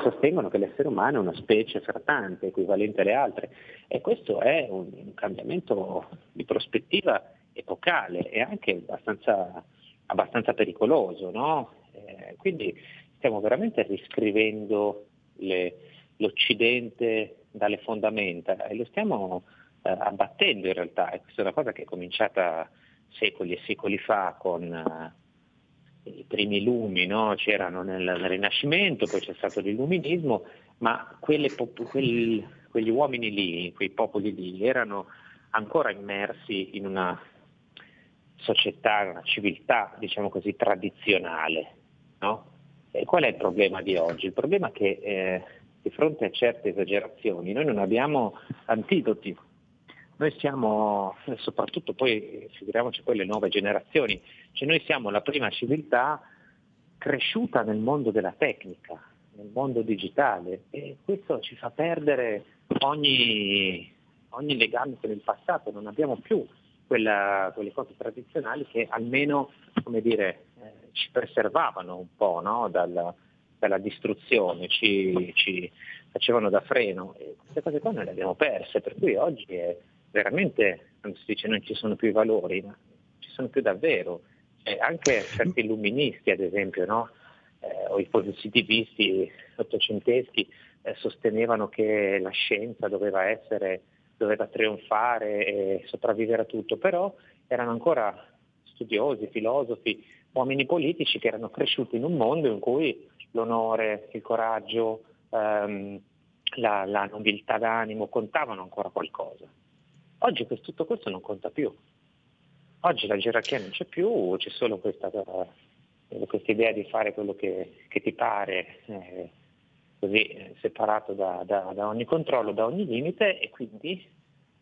[SPEAKER 7] sostengono che l'essere umano è una specie fra tante, equivalente alle altre. E questo è un, un cambiamento di prospettiva epocale e anche abbastanza, abbastanza pericoloso. No? Eh, quindi stiamo veramente riscrivendo le, l'Occidente dalle fondamenta e lo stiamo eh, abbattendo in realtà. E questa è una cosa che è cominciata secoli e secoli fa con eh, i primi lumi, no? c'erano nel, nel, Rinascimento, poi c'è stato l'illuminismo, ma quelle, quel, quegli uomini lì, quei popoli lì, erano ancora immersi in una società, una civiltà, diciamo così, tradizionale. No? qual è il problema di oggi? Il problema è che eh, di fronte a certe esagerazioni noi non abbiamo antidoti. Noi siamo, soprattutto poi figuriamoci poi le nuove generazioni, cioè noi siamo la prima civiltà cresciuta nel mondo della tecnica, nel mondo digitale e questo ci fa perdere ogni, ogni legame con il passato, non abbiamo più quella, quelle cose tradizionali che almeno dire, eh, ci preservavano un po' no? dalla, dalla, distruzione, ci, ci, facevano da freno. E queste cose qua noi le abbiamo perse, per cui oggi è veramente, quando si dice non ci sono più i valori, ma ci sono più davvero. E anche certi illuministi, ad esempio, no? eh, o i positivisti ottocenteschi eh, sostenevano che la scienza doveva essere doveva trionfare e sopravvivere a tutto, però erano ancora studiosi, filosofi, uomini politici che erano cresciuti in un mondo in cui l'onore, il coraggio, ehm, la, la, nobiltà d'animo contavano ancora qualcosa. Oggi questo, tutto questo non conta più. Oggi la gerarchia non c'è più, c'è solo questa, questa idea di fare quello che, che ti pare, eh, così eh, separato da, da, da, ogni controllo, da ogni limite e quindi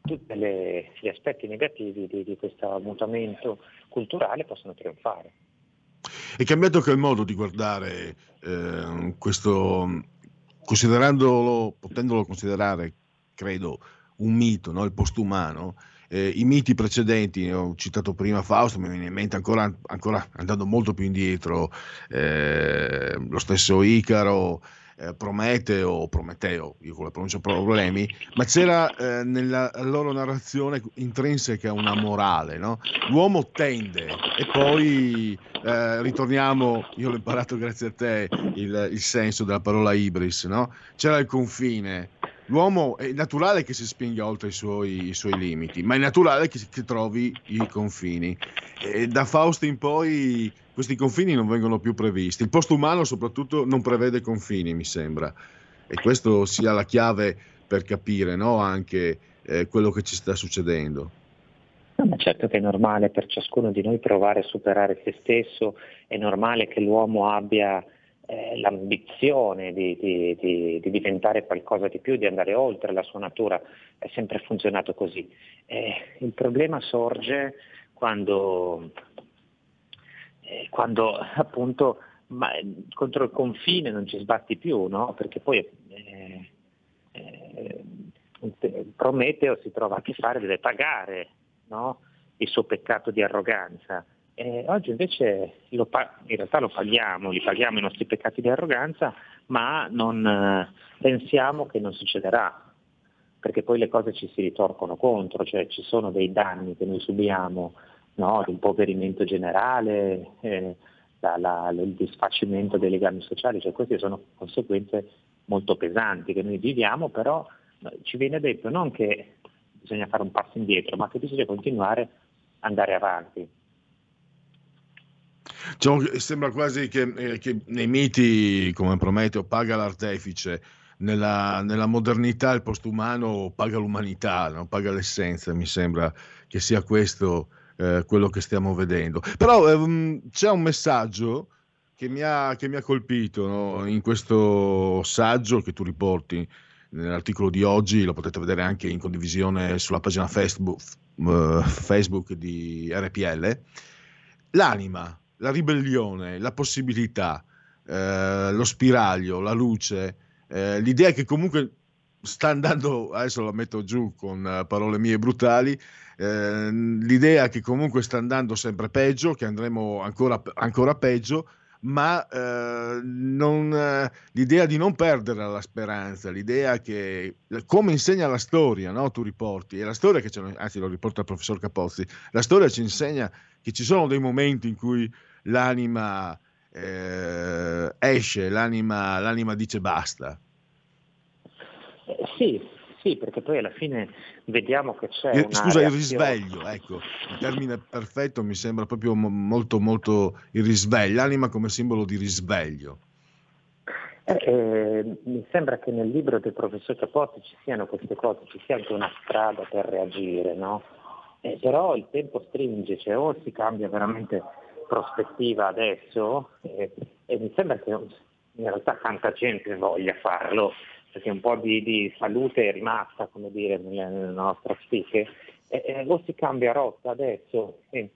[SPEAKER 7] tutti gli aspetti negativi di, di questo mutamento culturale possono trionfare.
[SPEAKER 1] È cambiato anche il modo di guardare eh, questo, considerandolo, potendolo considerare, credo, un mito, no? il postumano. Eh, I miti precedenti, ho citato prima Fausto, mi viene in mente ancora, ancora andando molto più indietro, eh, lo stesso Icaro, eh, Prometeo o Prometeo, io con la pronuncia ho problemi, ma c'era eh, nella loro narrazione intrinseca una morale, no? L'uomo tende e poi eh, ritorniamo, io l'ho imparato grazie a te, il, il senso della parola ibris, no? C'era il confine, l'uomo è naturale che si spinga oltre i suoi, i suoi limiti, ma è naturale che, che trovi i confini. E da Fausto in poi questi confini non vengono più previsti. Il posto umano soprattutto non prevede confini, mi sembra. E questo sia la chiave per capire no? anche eh, quello che ci sta succedendo.
[SPEAKER 7] No, ma certo che è normale per ciascuno di noi provare a superare se stesso, è normale che l'uomo abbia eh, l'ambizione di, di, di, di, diventare qualcosa di più, di andare oltre la sua natura, è sempre funzionato così. Eh, il problema sorge quando, eh, quando appunto ma, contro il confine non ci sbatti più, no? perché poi eh, eh, Prometeo si trova a che fare, deve pagare no? il suo peccato di arroganza eh, oggi invece lo, in realtà lo paghiamo, li paghiamo i nostri peccati di arroganza, ma non eh, pensiamo che non succederà, perché poi le cose ci si ritorcono contro, cioè ci sono dei danni che noi subiamo, no? l'impoverimento generale, eh, la, la, il disfacimento dei legami sociali, cioè queste sono conseguenze molto pesanti che noi viviamo, però ci viene detto non che bisogna fare un passo indietro, ma che bisogna continuare ad andare avanti.
[SPEAKER 1] Diciamo sembra quasi che, eh, che, nei miti come Prometeo paga l'artefice, nella, nella modernità il postumano paga l'umanità, no? paga l'essenza, mi sembra che sia questo eh, quello che stiamo vedendo. Però ehm, c'è un messaggio che mi ha, che mi ha colpito no? in questo saggio che tu riporti nell'articolo di oggi, lo potete vedere anche in condivisione sulla pagina Facebook, uh, Facebook di RPL. L'anima, la ribellione, la possibilità, eh, lo spiraglio, la luce, eh, l'idea che comunque sta andando, adesso la metto giù con uh, parole mie brutali, eh, l'idea che comunque sta andando sempre peggio, che andremo ancora, ancora peggio, ma eh, non, eh, l'idea di non perdere la speranza, l'idea che, come insegna la storia, no? tu riporti, e la storia che ce anzi lo riporta il professor Capozzi, la storia ci insegna che ci sono dei momenti in cui l'anima eh, esce, l'anima, l'anima dice basta.
[SPEAKER 7] Eh, sì, sì, perché poi alla fine vediamo che c'è.
[SPEAKER 1] Eh, scusa,
[SPEAKER 7] reazione...
[SPEAKER 1] il risveglio, ecco, il termine perfetto mi sembra proprio molto, molto il risveglio, l'anima come simbolo di risveglio.
[SPEAKER 7] Eh, eh, mi sembra che nel libro del professor Capozzi ci siano queste cose, ci sia anche una strada per reagire, no? Eh, però il tempo stringe, cioè o si cambia veramente prospettiva adesso e mi sembra che in realtà tanta gente voglia farlo, perché un po' di, di salute è rimasta, come dire, nella, nella nostra psiche, e, e, o si cambia rotta adesso e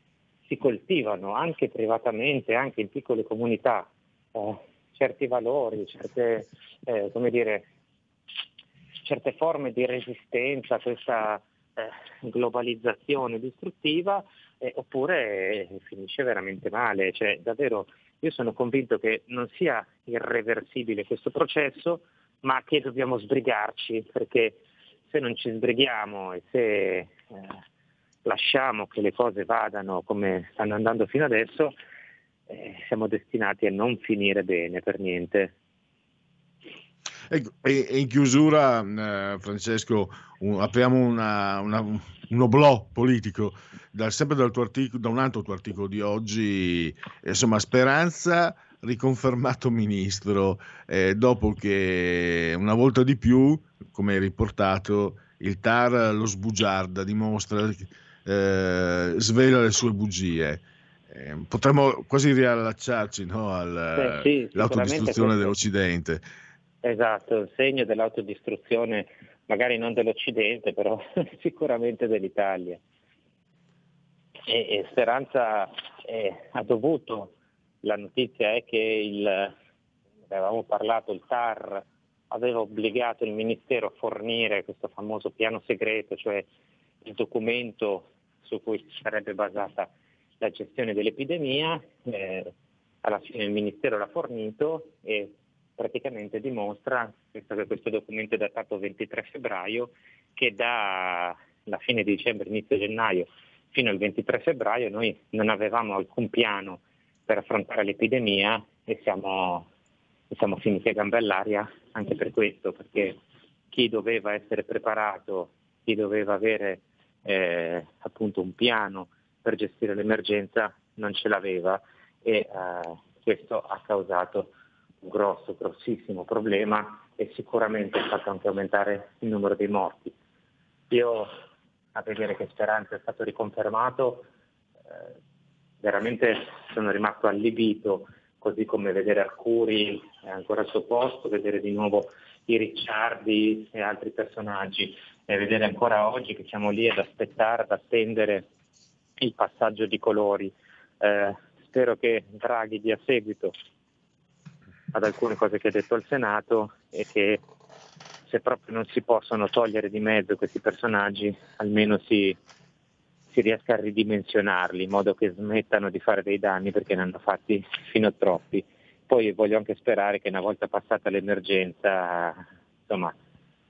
[SPEAKER 7] si coltivano anche privatamente, anche in piccole comunità, eh, certi valori, certe, eh, come dire, certe forme di resistenza a questa eh, globalizzazione distruttiva, eh, oppure finisce veramente male. Cioè, davvero, io sono convinto che non sia irreversibile questo processo, ma che dobbiamo sbrigarci, perché se non ci sbrighiamo e se eh, lasciamo che le cose vadano come stanno andando fino adesso, eh, siamo destinati a non finire bene per niente.
[SPEAKER 1] E, in chiusura, eh, Francesco, apriamo una, una, un oblò politico, da, sempre dal tuo articolo, da un altro tuo articolo di oggi, insomma, speranza riconfermato ministro eh, dopo che una volta di più, come hai riportato, il TAR lo sbugiarda, dimostra, eh, svela le sue bugie. Eh, potremmo quasi riallacciarci no, all'autodistruzione sì, dell'Occidente.
[SPEAKER 7] Esatto, il segno dell'autodistruzione, magari non dell'Occidente, però sicuramente dell'Italia. E, e Speranza eh, ha dovuto la notizia è che il, avevamo parlato, il TAR aveva obbligato il Ministero a fornire questo famoso piano segreto, cioè il documento su cui sarebbe basata la gestione dell'epidemia. Eh, alla fine il Ministero l'ha fornito e praticamente dimostra, visto che questo documento è datato 23 febbraio, che da la fine di dicembre, inizio gennaio fino al 23 febbraio noi non avevamo alcun piano per affrontare l'epidemia e siamo, siamo finiti a gambe all'aria anche per questo, perché chi doveva essere preparato, chi doveva avere eh, appunto un piano per gestire l'emergenza non ce l'aveva e eh, questo ha causato un grosso, grossissimo problema e sicuramente ha fatto anche aumentare il numero dei morti. Io a vedere che Speranza è stato riconfermato eh, veramente sono rimasto allibito, così come vedere Arcuri ancora al suo posto, vedere di nuovo i Ricciardi e altri personaggi, e vedere ancora oggi che siamo lì ad aspettare, ad attendere il passaggio di colori. Eh, spero che Draghi dia seguito ad alcune cose che ha detto al Senato e che se proprio non si possono togliere di mezzo questi personaggi, almeno si, si riesca a ridimensionarli in modo che smettano di fare dei danni perché ne hanno fatti fino a troppi. Poi voglio anche sperare che una volta passata l'emergenza, insomma,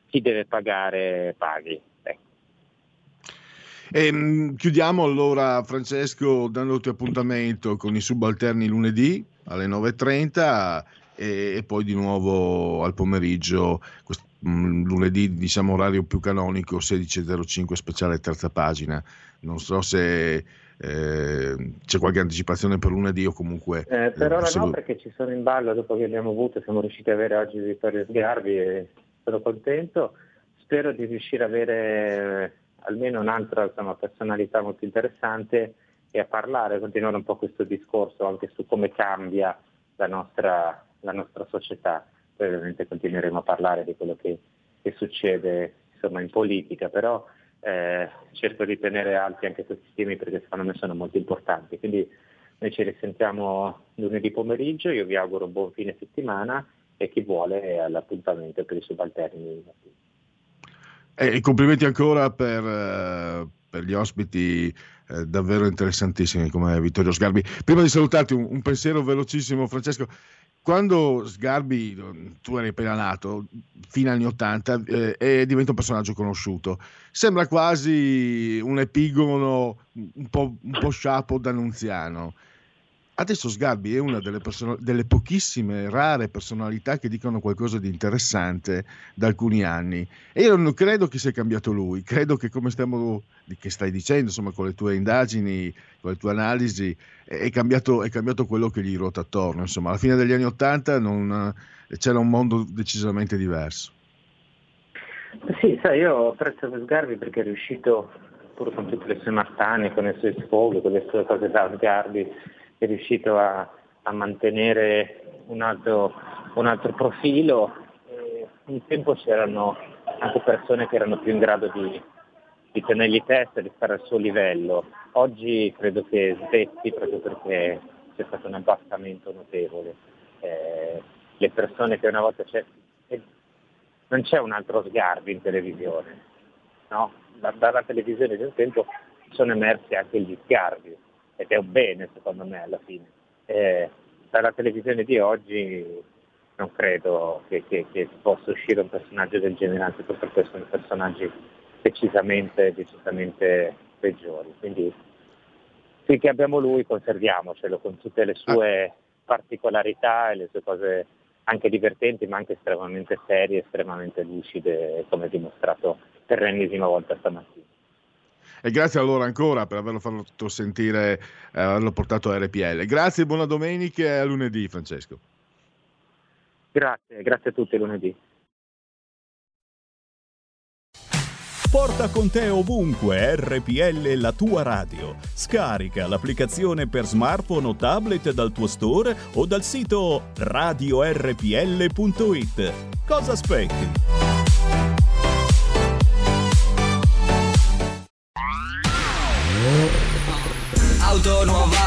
[SPEAKER 7] chi deve pagare paghi. Ecco.
[SPEAKER 1] E, ehm, chiudiamo allora Francesco dandoti appuntamento con i subalterni lunedì alle 9.30 e, e poi di nuovo al pomeriggio Mm, lunedì diciamo orario più canonico 16.05 speciale terza pagina. Non so se eh, c'è qualche anticipazione per lunedì o comunque
[SPEAKER 7] eh, per ora no perché ci sono in ballo dopo che abbiamo avuto siamo riusciti ad avere oggi Vittorio Sgarbi e sono contento. Spero di riuscire ad avere eh, almeno un'altra insomma, personalità molto interessante e a parlare, continuare un po' questo discorso anche su come cambia la nostra, la nostra società poi ovviamente continueremo a parlare di quello che, che succede insomma, in politica, però eh, cerco di tenere alti anche questi temi perché secondo me sono molto importanti. Quindi noi ci risentiamo lunedì pomeriggio, io vi auguro un buon fine settimana e chi vuole all'appuntamento per i subalterni.
[SPEAKER 1] E complimenti ancora per, eh, per gli ospiti eh, davvero interessantissimi come Vittorio Sgarbi. Prima di salutarti un, un pensiero velocissimo Francesco, quando Sgarbi, tu eri appena nato, fino agli anni Ottanta, eh, diventa un personaggio conosciuto, sembra quasi un epigono un po', un po sciapo d'annunziano. Adesso Sgarbi è una delle, person- delle, pochissime rare personalità che dicono qualcosa di interessante da alcuni anni. E io non credo che sia cambiato lui, credo che come stiamo, che stai dicendo, insomma, con le tue indagini, con le tue analisi, è cambiato, è cambiato quello che gli ruota attorno. Insomma, alla fine degli anni Ottanta c'era un mondo decisamente diverso.
[SPEAKER 7] Sì, sai, io apprezzo Sgarbi perché è riuscito, pur con tutte le sue martane, con i suoi sfoghi, con le sue cose da Sgarbi, è riuscito a, a mantenere un altro, un altro profilo. Un tempo c'erano anche persone che erano più in grado di, di tenergli testa, di stare al suo livello. Oggi credo che svetti proprio perché c'è stato un abbassamento notevole. Eh, le persone che una volta c'è, eh, non c'è un altro sgarbi in televisione, no? dalla televisione un tempo sono emersi anche gli sgarbi, ed è un bene secondo me alla fine. Eh, dalla televisione di oggi non credo che, che, che, possa uscire un personaggio del genere, anzi purtroppo sono personaggi decisamente, decisamente peggiori. Quindi finché abbiamo lui conserviamocelo con tutte le sue particolarità e le sue cose anche divertenti ma anche estremamente serie, estremamente lucide, come dimostrato per l'ennesima volta stamattina.
[SPEAKER 1] E grazie allora ancora per averlo fatto sentire, eh, averlo portato a RPL. Grazie, buona domenica e a lunedì Francesco.
[SPEAKER 7] Grazie, grazie a tutti lunedì.
[SPEAKER 8] Porta con te ovunque RPL la tua radio. Scarica l'applicazione per smartphone o tablet dal tuo store o dal sito radiorpl.it. Cosa aspetti?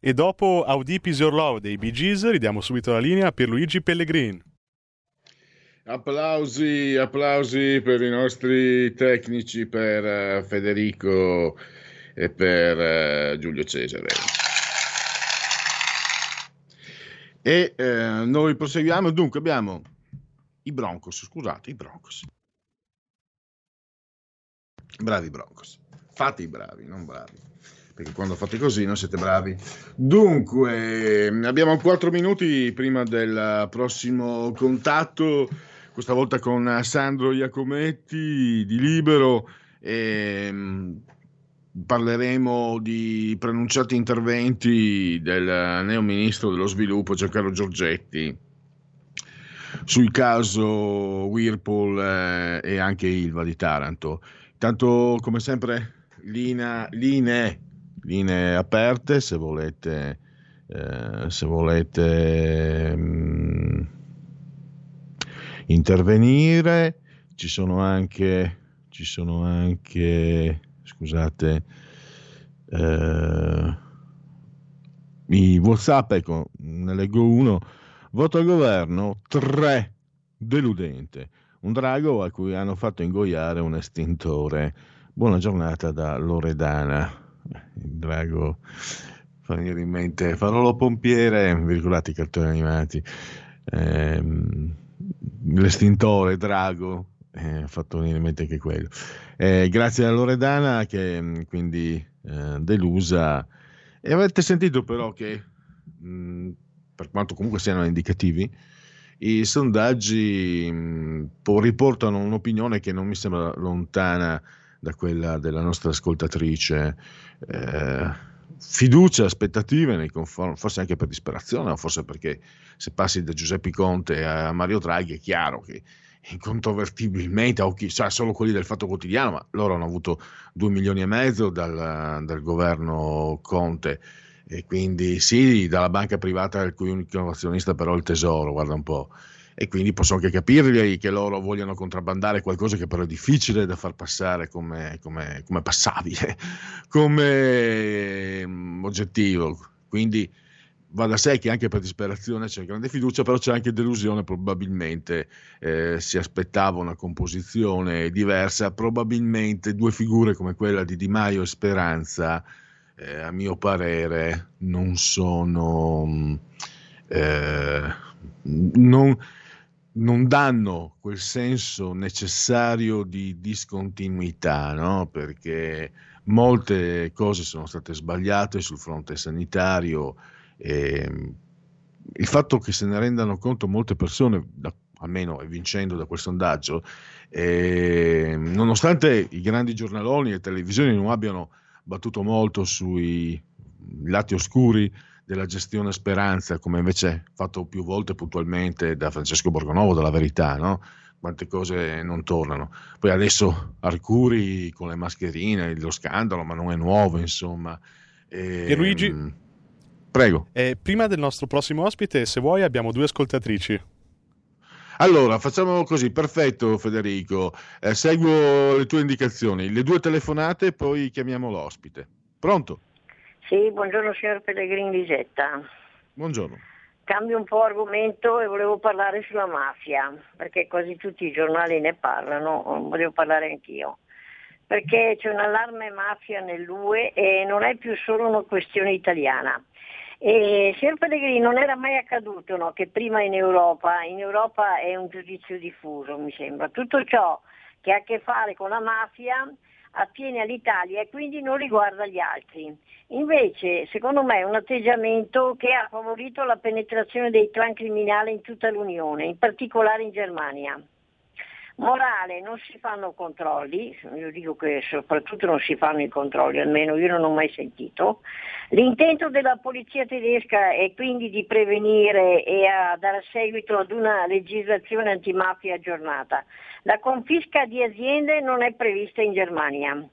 [SPEAKER 3] E dopo How Deep Is Your Love dei Bee Gees ridiamo subito la linea a Pierluigi Pellegrin.
[SPEAKER 1] Applausi, applausi per i nostri tecnici, per eh, Federico e per eh, Giulio Cesare. E eh, noi proseguiamo, dunque abbiamo i Broncos, scusate, i Broncos. Bravi Broncos, fate i bravi, non bravi perché quando fate così non siete bravi. Dunque, abbiamo 4 minuti prima del prossimo contatto, questa volta con Sandro Iacometti di Libero. E parleremo di preannunciati interventi del neo ministro dello sviluppo Giancarlo Giorgetti sul caso Whirlpool eh, e anche Ilva di Taranto. Intanto, come sempre, linea, linee, linee aperte se volete, eh, se volete mh, intervenire. Ci sono anche, ci sono anche scusate, eh, i WhatsApp, ecco, ne leggo uno. Voto al governo 3, deludente. Un drago a cui hanno fatto ingoiare un estintore. Buona giornata da Loredana. Il drago fa venire in mente Farolo Pompiere, virgolati cartoni animati. Eh, l'estintore, drago, eh, fatto venire in mente anche quello. Eh, grazie a Loredana che mm, quindi eh, delusa. E avete sentito però che, mh, mm, per quanto comunque siano indicativi, i sondaggi mh, mm, riportano un'opinione che non mi sembra lontana da quella della nostra ascoltatrice. Eh, fiducia, aspettative nei confronti, forse anche per disperazione, o forse perché se passi da Giuseppe Conte a Mario Draghi è chiaro che incontrovertibilmente, o chissà solo quelli del Fatto Quotidiano, ma loro hanno avuto 2 milioni e mezzo dal, dal governo Conte e quindi sì, dalla banca privata il cui unico azionista però il tesoro, guarda un po'. E quindi posso anche capirli che loro vogliano contrabbandare qualcosa che però è difficile da far passare come, come, come passabile, come um, oggettivo. Quindi va da sé che anche per disperazione c'è grande fiducia, però c'è anche delusione, probabilmente eh, si aspettava una composizione diversa, probabilmente due figure come quella di Di Maio e Speranza, eh, a mio parere, non sono... Eh, non, non danno quel senso necessario di discontinuità, no? perché molte cose sono state sbagliate sul fronte sanitario, e, ehm, il fatto che se ne rendano conto molte persone, da, almeno vincendo da quel sondaggio, eh, nonostante i grandi giornaloni e televisioni non abbiano battuto molto sui lati oscuri della gestione speranza, come invece fatto più volte puntualmente da Francesco Borgonovo, dalla verità, no? quante cose non tornano. Poi adesso Arcuri con le mascherine, lo scandalo, ma non è nuovo, insomma.
[SPEAKER 3] E, e Luigi?
[SPEAKER 1] Prego.
[SPEAKER 3] Eh, prima del nostro prossimo ospite, se vuoi, abbiamo due ascoltatrici.
[SPEAKER 1] Allora, facciamo così, perfetto Federico, eh, seguo le tue indicazioni, le due telefonate, poi chiamiamo l'ospite. Pronto?
[SPEAKER 9] Sì, buongiorno signor Pellegrini Lisetta.
[SPEAKER 1] Buongiorno.
[SPEAKER 9] Cambio un po' argomento e volevo parlare sulla mafia, perché quasi tutti i giornali ne parlano, volevo parlare anch'io. Perché c'è un allarme mafia nell'UE e non è più solo una questione italiana. E, signor Pellegrini, non era mai accaduto no, che prima in Europa, in Europa è un giudizio diffuso mi sembra, tutto ciò che ha a che fare con la mafia attiene all'Italia e quindi non riguarda gli altri. Invece, secondo me, è un atteggiamento che ha favorito la penetrazione dei clan criminali in tutta l'Unione, in particolare in Germania. Morale, non si fanno controlli, io dico che soprattutto non si fanno i controlli, almeno io non ho mai sentito. L'intento della polizia tedesca è quindi di prevenire e a dare seguito ad una legislazione antimafia aggiornata. La confisca di aziende non è prevista in Germania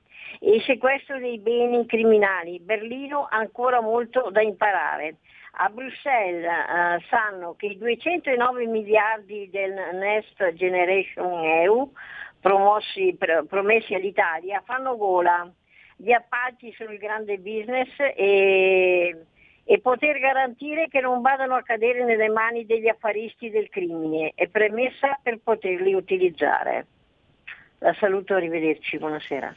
[SPEAKER 9] il sequestro dei beni criminali. Berlino ha ancora molto da imparare a Bruxelles eh, sanno che i 209 miliardi del Next Generation EU promossi, pr- promessi all'Italia fanno gola. Gli appalti il grande business e e poter garantire che non vadano a cadere nelle mani degli affaristi del crimine è premessa per poterli utilizzare. La saluto, arrivederci, buonasera.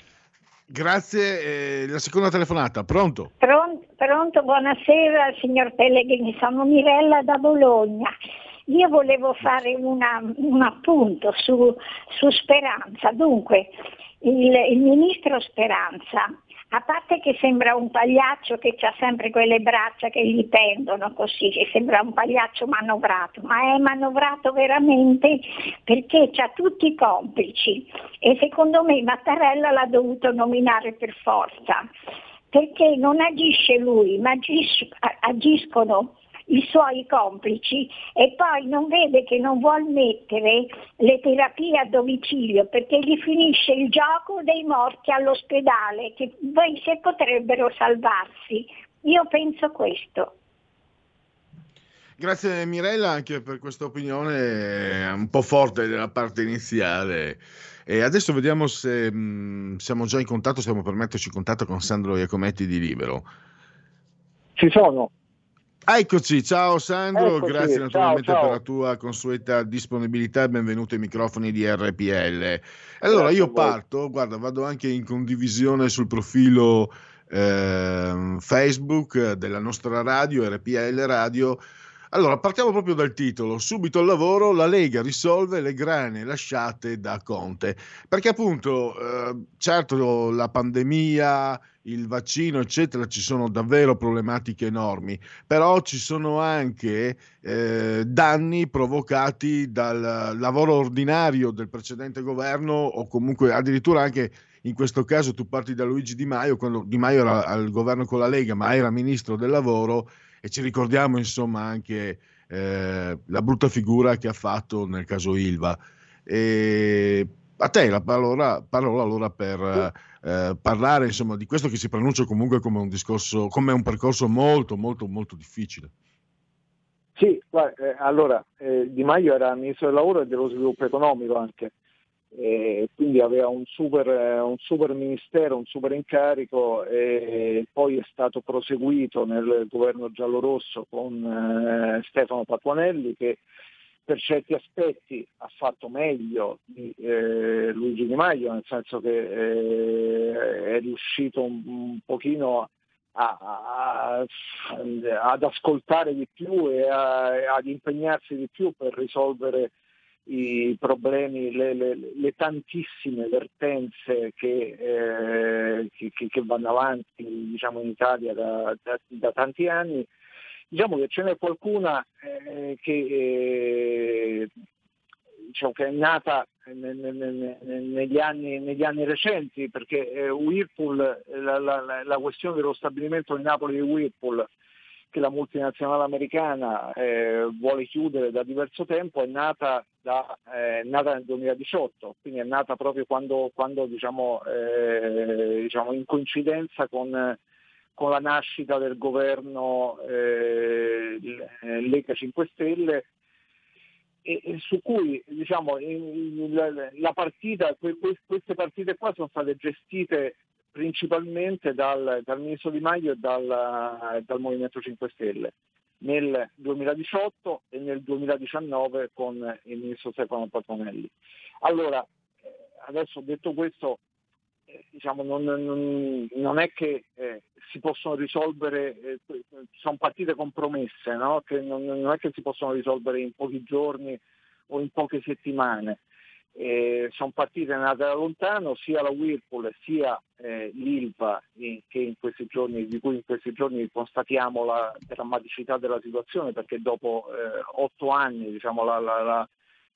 [SPEAKER 1] Grazie, eh, la seconda telefonata, pronto?
[SPEAKER 10] Pronto, pronto, buonasera signor Pellegrini, sono Mirella da Bologna. Io volevo fare una, un appunto su, su Speranza. Dunque, il, il ministro Speranza a parte che sembra un pagliaccio che ha sempre quelle braccia che gli pendono così, che sembra un pagliaccio manovrato, ma è manovrato veramente perché ha tutti i complici e secondo me Mattarella l'ha dovuto nominare per forza, perché non agisce lui, ma agiscono i suoi complici e poi non vede che non vuol mettere le terapie a domicilio perché gli finisce il gioco dei morti all'ospedale che poi se potrebbero salvarsi. Io penso questo.
[SPEAKER 1] Grazie Mirella anche per questa opinione un po' forte della parte iniziale. E adesso vediamo se mh, siamo già in contatto, stiamo per metterci in contatto con Sandro Iacometti di Libero.
[SPEAKER 11] Ci sono.
[SPEAKER 1] Eccoci, ciao Sandro,
[SPEAKER 11] Eccoci,
[SPEAKER 1] grazie naturalmente
[SPEAKER 11] ciao, ciao.
[SPEAKER 1] per la tua consueta disponibilità e benvenuto ai microfoni di RPL. Allora io parto, guarda, vado anche in condivisione sul profilo ehm, Facebook della nostra radio, RPL Radio. Allora, partiamo proprio dal titolo. Subito al lavoro, la Lega risolve le grane lasciate da Conte. Perché appunto, eh, certo, la pandemia, il vaccino, eccetera, ci sono davvero problematiche enormi, però ci sono anche eh, danni provocati dal lavoro ordinario del precedente governo o comunque addirittura anche in questo caso tu parti da Luigi Di Maio, quando Di Maio era al governo con la Lega, ma era ministro del lavoro e ci ricordiamo insomma anche eh, la brutta figura che ha fatto nel caso Ilva. E a te la parola, parola allora per eh, parlare insomma di questo che si pronuncia comunque come un discorso, come un percorso molto molto molto difficile.
[SPEAKER 11] Sì, guarda, eh, allora eh, Di Maio era ministro del lavoro e dello sviluppo economico anche, e quindi aveva un super, un super ministero, un super incarico e poi è stato proseguito nel governo giallorosso con eh, Stefano Patuanelli che per certi aspetti ha fatto meglio di eh, Luigi Di Maio, nel senso che eh, è riuscito un, un pochino a, a, ad ascoltare di più e a, ad impegnarsi di più per risolvere i problemi, le, le, le tantissime vertenze che, eh, che, che, vanno avanti diciamo, in Italia da, da, da, tanti anni. Diciamo che ce n'è qualcuna eh, che, eh, diciamo, che, è nata negli anni, negli anni recenti, perché eh, Whirlpool, la, la, la questione dello stabilimento di Napoli di Whirlpool, che la multinazionale americana eh, vuole chiudere da diverso tempo è nata, da, eh, nata, nel 2018, quindi è nata proprio quando, quando diciamo, eh, diciamo in coincidenza con, con, la nascita del governo eh, Lega 5 Stelle e, su cui diciamo, la partita, queste partite qua sono state gestite principalmente dal, dal, ministro Di Maio e dal, dal, Movimento 5 Stelle nel 2018 e nel 2019 con il ministro Stefano Patonelli. Allora, eh, adesso detto questo, eh, diciamo, non, non, non, è che eh, si possono risolvere, eh, sono partite compromesse, no? che non, non, è che si possono risolvere in pochi giorni o in poche settimane eh, sono partite nate da lontano sia la Whirlpool sia eh, l'ILPA eh, giorni, di cui in questi giorni constatiamo la drammaticità della situazione perché dopo eh, otto anni diciamo, la, la, la,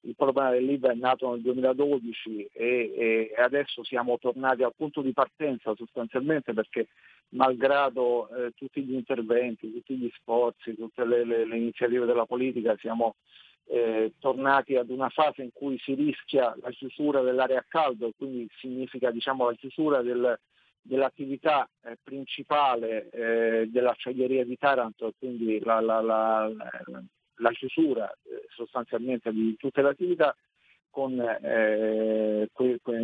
[SPEAKER 11] il problema dell'ILPA è nato nel 2012 e, e, adesso siamo tornati al punto di partenza sostanzialmente perché malgrado eh, tutti gli interventi, tutti gli sforzi, tutte le, le, le iniziative della politica siamo eh, tornati ad una fase in cui si rischia la chiusura dell'area a caldo, quindi significa diciamo, la chiusura del, dell'attività eh, principale eh, dell'acciaieria di Taranto, quindi la, la, la, la chiusura eh, sostanzialmente di tutte le attività con, eh, que, que,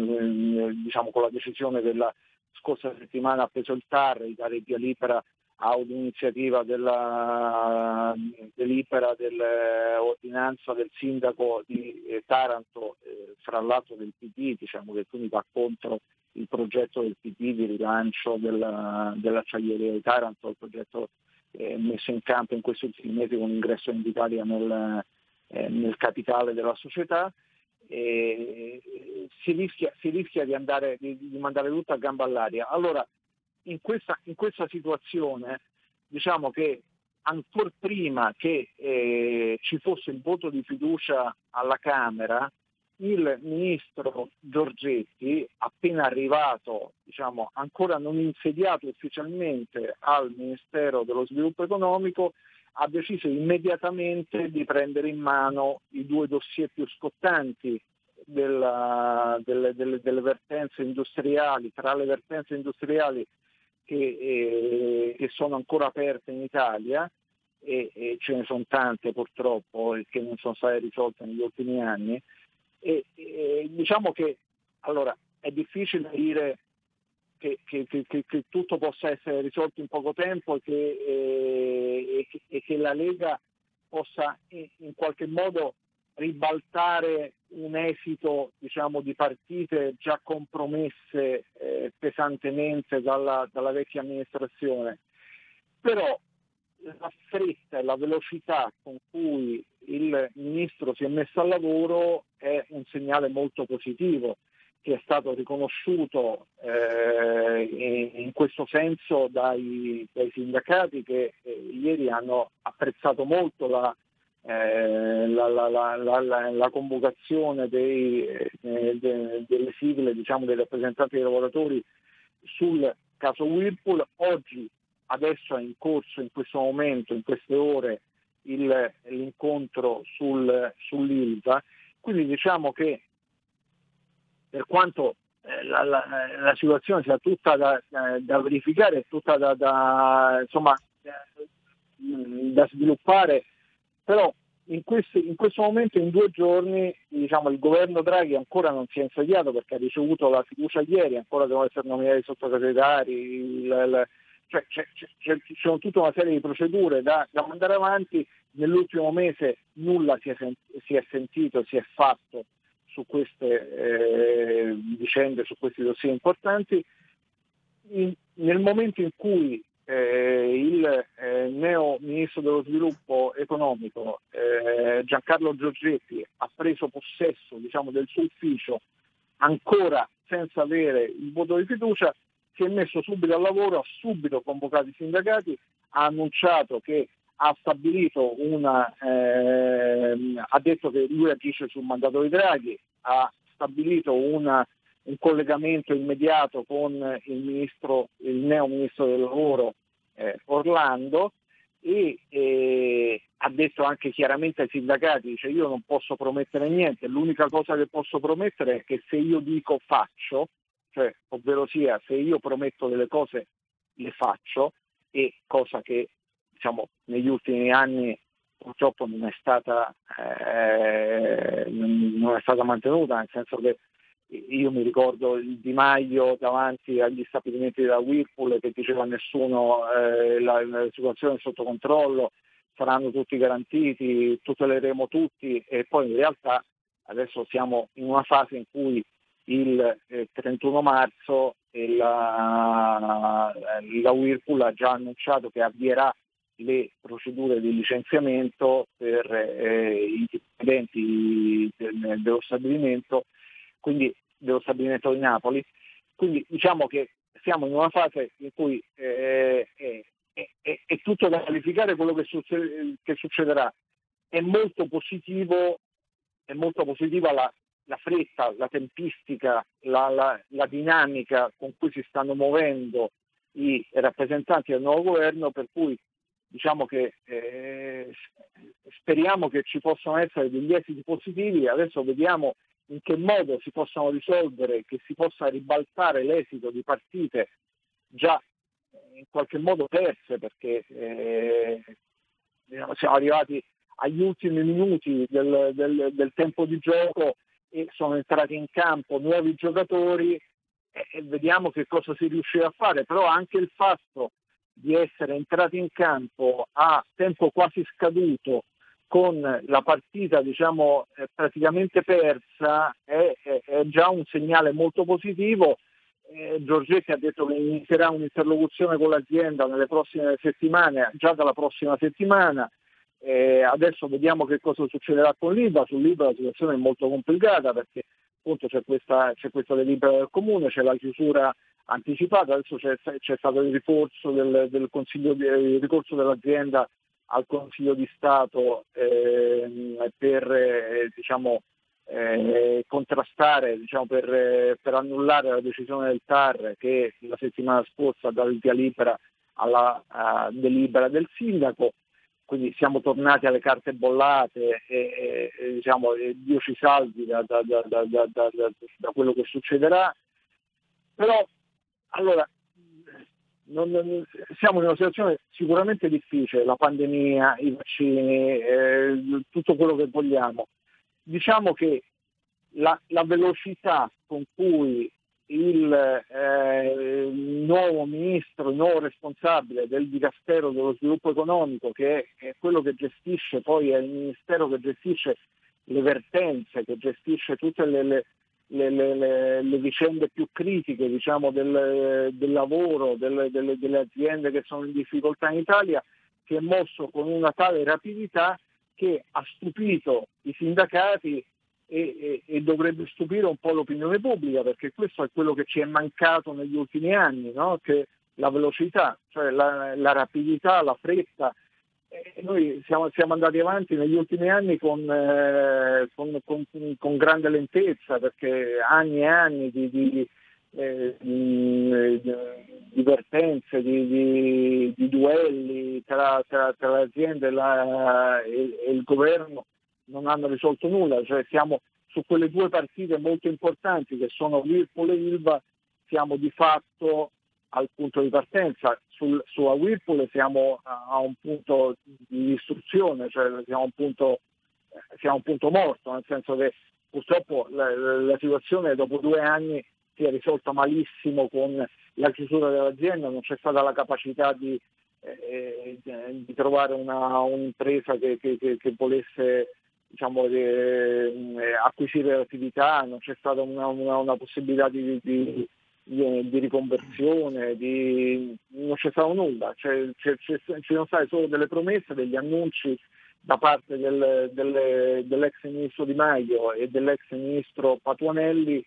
[SPEAKER 11] diciamo, con la decisione della scorsa settimana ha preso il TAR di dare via libera a un'iniziativa della delibera dell'ordinanza del sindaco di eh, Taranto, eh, fra l'altro del PD, diciamo che quindi va contro il progetto del PD di rilancio della, dell'acciaieria di Taranto, il progetto eh, messo in campo in questi ultimi mesi con l'ingresso in Italia nel, eh, nel capitale della società. Si rischia, si, rischia, di, andare, di, di mandare tutto a gamba all'aria. Allora, in questa, in questa situazione diciamo che ancora prima che eh, ci fosse il voto di fiducia alla Camera, il ministro Giorgetti, appena arrivato, diciamo, ancora non insediato ufficialmente al Ministero dello Sviluppo Economico, ha deciso immediatamente di prendere in mano i due dossier più scottanti della, delle, delle, delle vertenze industriali, tra le vertenze industriali che, eh, che sono ancora aperte in Italia e, e, ce ne sono tante purtroppo e che non sono state risolte negli ultimi anni. E, e, diciamo che allora è difficile dire che, che, che, che, tutto possa essere risolto in poco tempo e che, eh, e la Lega possa in, in qualche modo ribaltare un esito diciamo, di partite già compromesse eh, pesantemente dalla, dalla, vecchia amministrazione. Però la fretta e la velocità con cui il ministro si è messo al lavoro è un segnale molto positivo che è stato riconosciuto eh, in questo senso dai, dai sindacati che eh, ieri hanno apprezzato molto la eh, la, la, la, la, convocazione dei, eh, de, delle sigle diciamo, dei rappresentanti dei lavoratori sul caso Whirlpool. Oggi, adesso è in corso, in questo momento, in queste ore, il, l'incontro sul, sull'ILVA. Quindi diciamo che per quanto eh, la, la, la, situazione sia tutta da, da verificare, tutta da, da, insomma, da sviluppare però in, questi, in, questo momento, in due giorni, diciamo, il governo Draghi ancora non si è insediato perché ha ricevuto la fiducia ieri, ancora devono essere nominati i sottosegretari, il, il, cioè, c'è, c'è, c'è, tutta una serie di procedure da, da mandare avanti. Nell'ultimo mese nulla si è, si è sentito, si è fatto su queste eh, vicende, su questi dossier importanti. In, nel momento in cui eh, il eh, neo ministro dello sviluppo economico eh, Giancarlo Giorgetti ha preso possesso diciamo, del suo ufficio ancora senza avere il voto di fiducia, si è messo subito al lavoro, ha subito convocato i sindacati, ha annunciato che ha stabilito una, ehm, ha detto che lui agisce sul mandato di Draghi, ha stabilito una un collegamento immediato con il, ministro, il neo ministro del lavoro eh, Orlando e eh, ha detto anche chiaramente ai sindacati, dice io non posso promettere niente, l'unica cosa che posso promettere è che se io dico faccio, cioè ovvero sia se io prometto delle cose le faccio e cosa che diciamo, negli ultimi anni purtroppo non è stata, eh, non è stata mantenuta, nel senso che io mi ricordo il Di Maio davanti agli stabilimenti della Whirlpool che diceva a nessuno eh, la, la, situazione è sotto controllo, saranno tutti garantiti, tuteleremo tutti e poi in realtà adesso siamo in una fase in cui il eh, 31 marzo la, la Whirlpool ha già annunciato che avvierà le procedure di licenziamento per eh, i dipendenti del, dello stabilimento quindi dello stabilimento di Napoli. Quindi diciamo che siamo in una fase in cui eh, è, è, è, tutto da verificare quello che, succede, che, succederà. È molto positivo, è molto positiva la, la fretta, la tempistica, la, la, la, dinamica con cui si stanno muovendo i rappresentanti del nuovo governo, per cui diciamo che eh, speriamo che ci possano essere degli esiti positivi. Adesso vediamo in che modo si possano risolvere, che si possa ribaltare l'esito di partite già in qualche modo perse perché eh, diciamo, siamo arrivati agli ultimi minuti del, del, del, tempo di gioco e sono entrati in campo nuovi giocatori e vediamo che cosa si riuscirà a fare, però anche il fatto di essere entrati in campo a tempo quasi scaduto con la partita diciamo, eh, praticamente persa è, è, è, già un segnale molto positivo. Eh, Giorgetti ha detto che inizierà un'interlocuzione con l'azienda nelle prossime settimane, già dalla prossima settimana. Eh, adesso vediamo che cosa succederà con l'IBA. Sull'IBA la situazione è molto complicata perché appunto c'è questa, c'è questa delibera del comune, c'è la chiusura anticipata, adesso c'è, c'è stato il ricorso, del, del il ricorso dell'azienda al Consiglio di Stato eh, per eh, diciamo, eh, contrastare, diciamo, per, per, annullare la decisione del TAR che la settimana scorsa il via libera alla delibera del sindaco. Quindi siamo tornati alle carte bollate e, e diciamo, Dio ci salvi da, da, da, da quello che succederà. Però allora, non, non, siamo in una situazione sicuramente difficile, la pandemia, i vaccini, eh, tutto quello che vogliamo. Diciamo che la, la velocità con cui il eh, nuovo ministro, il nuovo responsabile del Dicastero dello Sviluppo Economico, che è, è quello che gestisce, poi è il ministero che gestisce le vertenze, che gestisce tutte le, le, le, le, le, vicende più critiche diciamo, del, del, lavoro, delle, delle, delle, aziende che sono in difficoltà in Italia, si è mosso con una tale rapidità che ha stupito i sindacati e, e, e, dovrebbe stupire un po' l'opinione pubblica, perché questo è quello che ci è mancato negli ultimi anni, no? la velocità, cioè la, la rapidità, la fretta noi siamo, siamo, andati avanti negli ultimi anni con, eh, con, con, con, grande lentezza perché anni e anni di, di, eh, di, di vertenze, di, duelli tra, tra, tra le aziende e, la, e, e, il governo non hanno risolto nulla, cioè siamo su quelle due partite molto importanti che sono Whirlpool e Ilva, siamo di fatto al punto di partenza. Sul, sulla Whirlpool siamo a un punto di istruzione, cioè siamo a un punto, siamo a un punto morto, nel senso che purtroppo la, la, situazione dopo due anni si è risolta malissimo con la chiusura dell'azienda, non c'è stata la capacità di, eh, di trovare una, un'impresa che, che, che, che volesse diciamo, eh, acquisire l'attività, non c'è stata una, una, una possibilità di, di, di, riconversione, di... non c'è stato nulla, ci sono state solo delle promesse, degli annunci da parte del, del, dell'ex ministro Di Maio e dell'ex ministro Patuanelli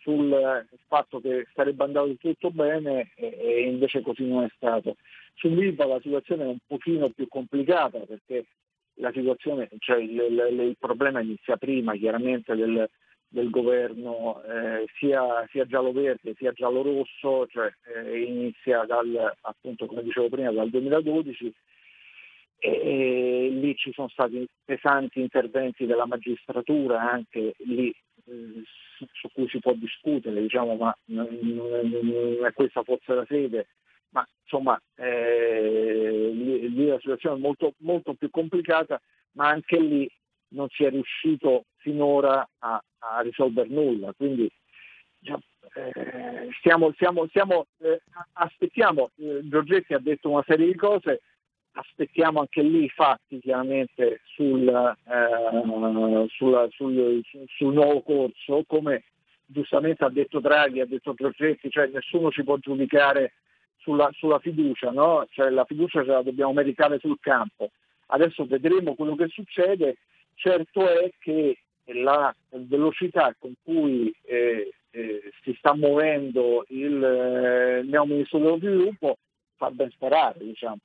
[SPEAKER 11] sul fatto che sarebbe andato tutto bene e, e invece così non è stato. Sull'IVA la situazione è un pochino più complicata perché la situazione, cioè il, il, il problema inizia prima chiaramente del, del governo eh, sia, sia giallo-verde sia giallo-rosso, cioè eh, inizia dal, appunto come dicevo prima dal 2012 e, e, lì ci sono stati pesanti interventi della magistratura anche lì eh, su, cui si può discutere, diciamo, ma non, non è questa forse la sede, ma insomma eh, lì, lì, la situazione è molto, molto più complicata, ma anche lì non si è riuscito finora a, a risolvere nulla. Quindi eh, stiamo, stiamo, stiamo, eh, aspettiamo, eh, Giorgetti ha detto una serie di cose, aspettiamo anche lì i fatti chiaramente sul, eh, sulla, sul, sul, nuovo corso, come giustamente ha detto Draghi, ha detto Giorgetti, cioè nessuno ci può giudicare sulla, sulla fiducia, no? cioè, la fiducia ce la dobbiamo meritare sul campo. Adesso vedremo quello che succede, certo è che la velocità con cui eh, eh, si sta muovendo il, eh, neo ministro dello sviluppo fa ben sperare. Diciamo.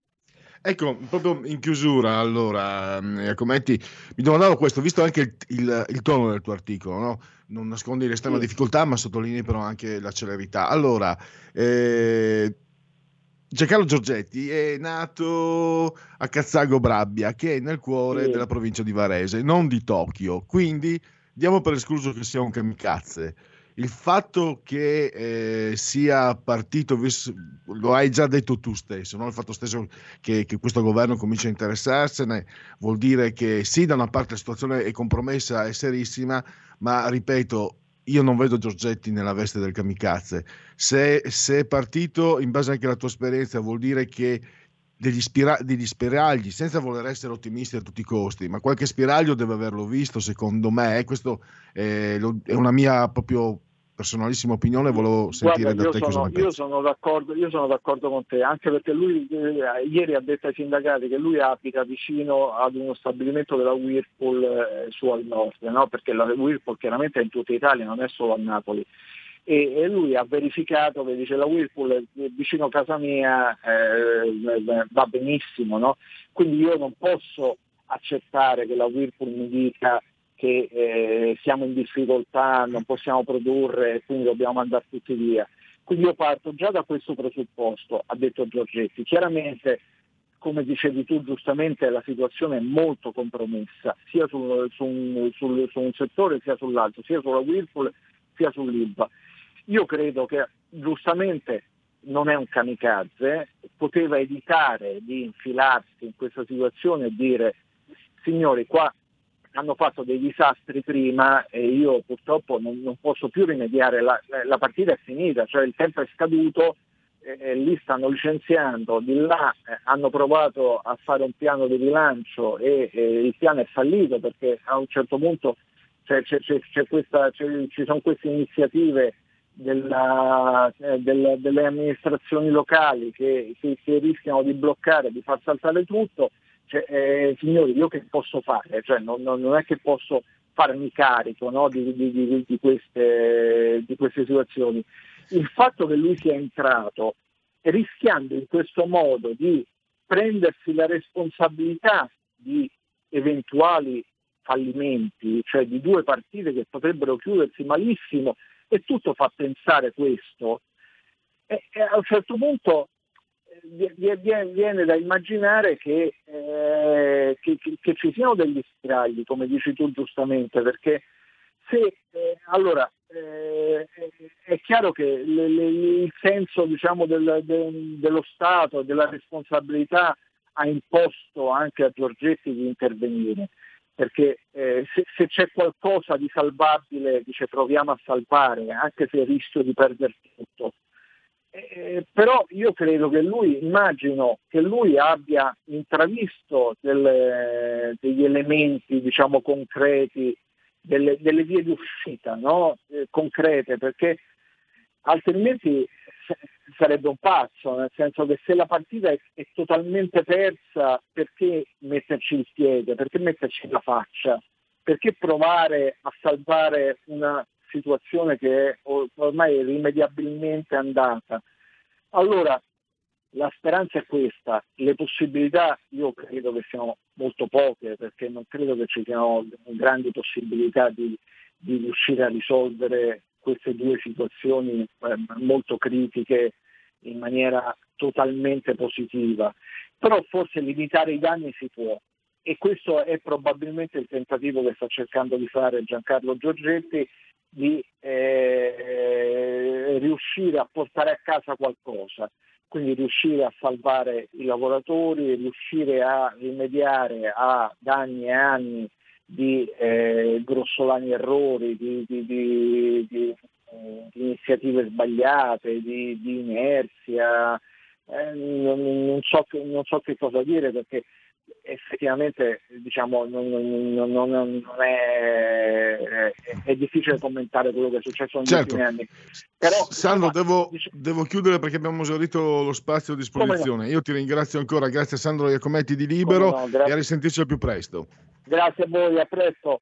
[SPEAKER 1] Ecco, proprio in chiusura, allora, Iacometti, eh, mi domandavo questo, visto anche il, il, il tono del tuo articolo, no? non nascondi l'estrema sì. difficoltà, ma sottolinei però anche la celerità. Allora, eh, Giancarlo Giorgetti è nato a Cazzago Brabbia, che è nel cuore sì. della provincia di Varese, non di Tokyo. Quindi diamo per escluso che sia un kamikaze. Il fatto che eh, sia partito, lo hai già detto tu stesso, no? il fatto stesso che, che, questo governo comincia a interessarsene vuol dire che sì, da una parte la situazione è compromessa, è serissima, ma ripeto, io non vedo Giorgetti nella veste del kamikaze. Se, se è partito, in base anche alla tua esperienza, vuol dire che degli, spira- degli spiragli, senza voler essere ottimisti a tutti i costi, ma qualche spiraglio deve averlo visto, secondo me. Questo è, è una mia proprio personalissima opinione, volevo sentire
[SPEAKER 11] Guarda,
[SPEAKER 1] da te
[SPEAKER 11] sono,
[SPEAKER 1] cosa ne
[SPEAKER 11] io
[SPEAKER 1] pensi.
[SPEAKER 11] sono, d'accordo, io sono d'accordo con te, anche perché lui eh, ieri ha detto ai sindacati che lui abita vicino ad uno stabilimento della Whirlpool eh, su al nord, no? perché la Whirlpool chiaramente è in tutta Italia, non è solo a Napoli. E, e lui ha verificato che dice la Whirlpool è vicino a casa mia eh, va benissimo, no? quindi io non posso accettare che la Whirlpool mi dica che eh, siamo in difficoltà, non possiamo produrre quindi dobbiamo andare tutti via. Quindi io parto già da questo presupposto, ha detto Giorgetti. Chiaramente, come dicevi tu giustamente, la situazione è molto compromessa, sia sul, su, un, su un settore sia sull'altro, sia sulla Whirlpool sia sull'ILVA. Io credo che giustamente non è un kamikaze, poteva evitare di infilarsi in questa situazione e dire signori qua hanno fatto dei disastri prima e io purtroppo non, non posso più rimediare, la, la, partita è finita, cioè il tempo è scaduto, eh, lì stanno licenziando, di là eh, hanno provato a fare un piano di rilancio e il piano è fallito perché a un certo punto c'è, c'è, c'è questa, ci sono queste iniziative della, eh, del, delle amministrazioni locali che, che, che rischiano di bloccare, di far saltare tutto cioè, eh, signori, io che posso fare? Cioè, non, non, è che posso farmi carico no, di, di, di, queste, di queste situazioni. Il fatto che lui sia entrato rischiando in questo modo di prendersi la responsabilità di eventuali fallimenti, cioè di due partite che potrebbero chiudersi malissimo, e tutto fa pensare questo, e, e a un certo punto viene da immaginare che, eh, che, che, ci siano degli spiragli, come dici tu giustamente, perché se eh, allora eh, è chiaro che le, le, il senso diciamo, del, de, dello Stato e della responsabilità ha imposto anche a Giorgetti di intervenire, perché eh, se, se, c'è qualcosa di salvabile dice proviamo a salvare, anche se rischio di perdere tutto. Eh, però io credo che lui, immagino che lui abbia intravisto delle, degli elementi diciamo, concreti, delle, delle, vie di uscita no? eh, concrete, perché altrimenti sarebbe un pazzo, nel senso che se la partita è, è totalmente persa, perché metterci il piede, perché metterci la faccia, perché provare a salvare una situazione che è ormai irrimediabilmente andata. Allora, la speranza è questa, le possibilità io credo che siano molto poche perché non credo che ci siano grandi possibilità di, di riuscire a risolvere queste due situazioni eh, molto critiche in maniera totalmente positiva. Però forse limitare i danni si può e questo è probabilmente il tentativo che sta cercando di fare Giancarlo Giorgetti di eh, riuscire a portare a casa qualcosa, quindi riuscire a salvare i lavoratori, riuscire a rimediare a danni e anni di eh, grossolani errori, di, di, di, di iniziative sbagliate, di, inerzia, eh, non, non, so, non, so, che cosa dire perché effettivamente diciamo, non, non, non, non è, è, è, difficile commentare quello che è successo negli
[SPEAKER 1] certo.
[SPEAKER 11] ultimi anni. Però,
[SPEAKER 1] Sandro, devo, devo, chiudere perché abbiamo esaurito lo spazio a disposizione. No? Io ti ringrazio ancora, grazie a Sandro Iacometti di Libero no, e a risentirci al più presto.
[SPEAKER 11] Grazie a voi, a presto.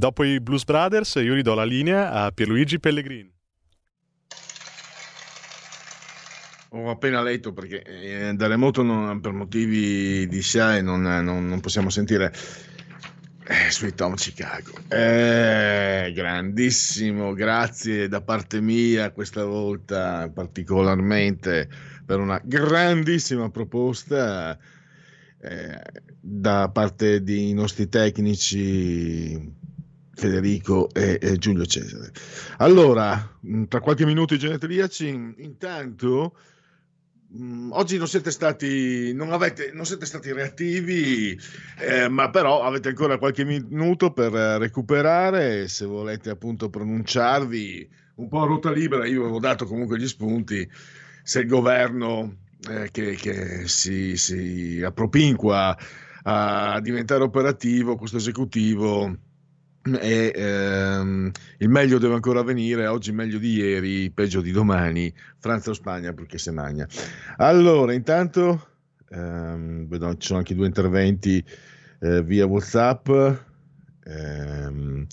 [SPEAKER 3] Dopo i Blues Brothers io ridò la linea a Pierluigi Pellegrini.
[SPEAKER 1] Ho appena letto perché eh, da remoto non- per motivi di SIAE non, non- non possiamo sentire eh, Sweet Home Chicago. Eh, grandissimo, grazie da parte mia questa volta particolarmente per una grandissima proposta eh, da parte dei nostri tecnici Federico e, e Giulio Cesare. Allora, mh, tra qualche minuto i genetriaci, intanto mh, oggi non siete stati, non avete, non siete stati reattivi, eh, ma però avete ancora qualche minuto per recuperare, se volete appunto pronunciarvi un po' a ruota libera, io avevo dato comunque gli spunti, se il governo eh, che, che si, si appropinqua a diventare operativo, questo esecutivo, e ehm, il meglio deve ancora venire, oggi meglio di ieri, peggio di domani, Francia o Spagna perché se magna. Allora, intanto ehm, vedo ci sono anche due interventi eh, via WhatsApp. ehm,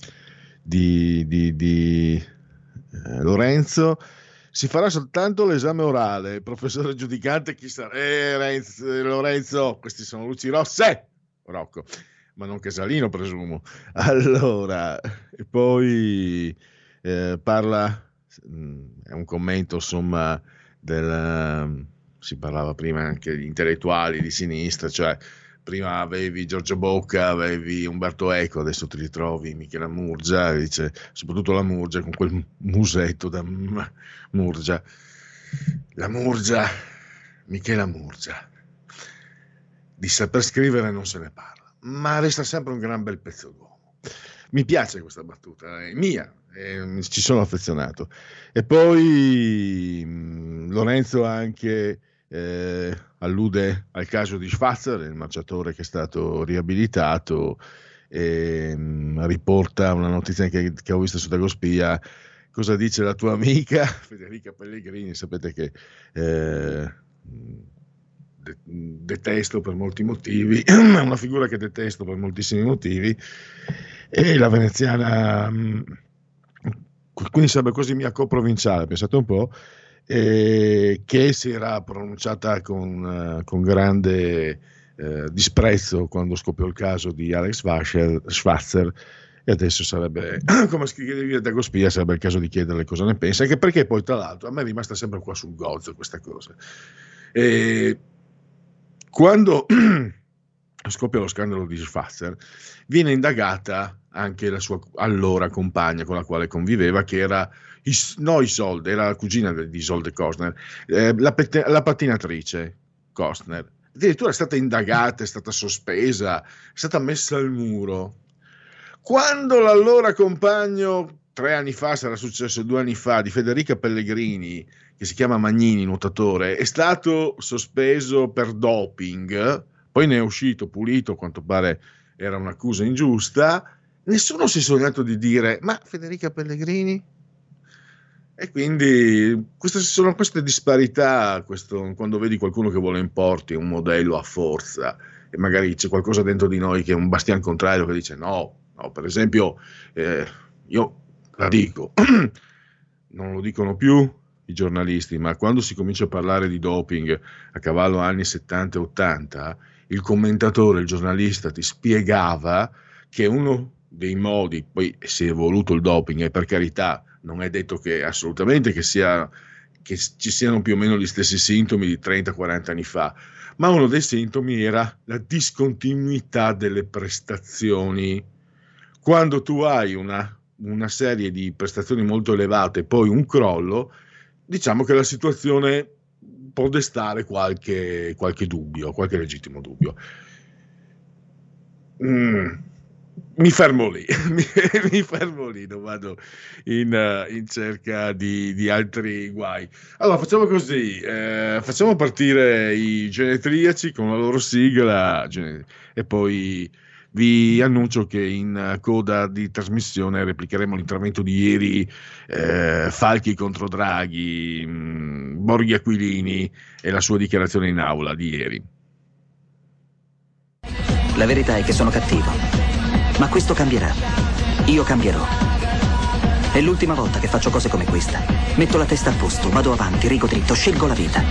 [SPEAKER 1] di, di, di eh, Lorenzo. Si farà soltanto l'esame orale. Professore giudicante chi sarà? Eh, Renz- Lorenzo, questi sono luci rosse. Rocco, ma non Casalino, presumo. Allora, poi eh, parla, mh, è un commento, insomma, del, si parlava prima anche di intellettuali di sinistra, cioè prima avevi Giorgio Bocca, avevi Umberto Eco, adesso ti ritrovi Michela Murgia, dice, soprattutto la Murgia con quel musetto da Murgia. La Murgia, Michela Murgia, di saper scrivere non se ne parla, ma resta sempre un gran bel pezzo d'uomo. Mi piace questa battuta, è mia, eh, ci sono affezionato. E poi mh, Lorenzo anche eh, allude al caso di Schwarzer, il marciatore che è stato riabilitato, e mh, riporta una notizia che, che, ho visto su Dagospia. Cosa dice la tua amica Federica Pellegrini? Sapete che eh, detesto per molti motivi, è una figura che detesto per moltissimi motivi, e la veneziana, quindi sarebbe così mia coprovinciale, pensate un po', eh, che si era pronunciata con, uh, con grande eh, disprezzo quando scoppiò il caso di Alex Schwarzer e adesso sarebbe, come scrive da Gospia, sarebbe il caso di chiederle cosa ne pensa, anche perché poi tra l'altro a me è rimasta sempre qua sul gozzo questa cosa. E quando scoppia lo scandalo di Schwarzer, viene indagata anche la sua allora compagna con la quale conviveva, che era no Isolde, era la cugina di Isolde Costner, eh, la, la pattinatrice Costner. Addirittura è stata indagata, è stata sospesa, è stata messa al muro. Quando l'allora compagno, tre anni fa, sarà successo due anni fa, di Federica Pellegrini, che si chiama Magnini, nuotatore, è stato sospeso per doping, poi ne è uscito pulito, quanto pare era un'accusa ingiusta, nessuno si è sognato di dire, ma Federica Pellegrini? E quindi queste sono queste disparità, questo, quando vedi qualcuno che vuole importi un modello a forza e magari c'è qualcosa dentro di noi che è un bastian contrario che dice no, no per esempio eh, io la dico, non lo dicono più i giornalisti, ma quando si comincia a parlare di doping a cavallo anni 70 e 80, il commentatore, il giornalista ti spiegava che uno dei modi, poi si è evoluto il doping e per carità non è detto che assolutamente che, sia, che ci siano più o meno gli stessi sintomi di 30-40 anni fa, ma uno dei sintomi era la discontinuità delle prestazioni. Quando tu hai una, una serie di prestazioni molto elevate e poi un crollo, diciamo che la situazione può destare qualche, qualche dubbio, qualche legittimo dubbio. Mm mi fermo lì, mi, mi, fermo lì, non vado in, in cerca di, di, altri guai. Allora, facciamo così, eh, facciamo partire i genetriaci con la loro sigla e poi vi annuncio che in coda di trasmissione replicheremo l'intervento di ieri, eh, Falchi contro Draghi, mh, mm, Borghi Aquilini e la sua dichiarazione in aula di ieri.
[SPEAKER 12] La verità è che sono cattivo ma questo cambierà. Io cambierò. È l'ultima volta che faccio cose come questa. Metto la testa a posto, vado avanti, rigo dritto, scelgo la vita.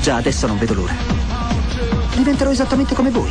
[SPEAKER 12] Già adesso non vedo l'ora. Diventerò esattamente come voi.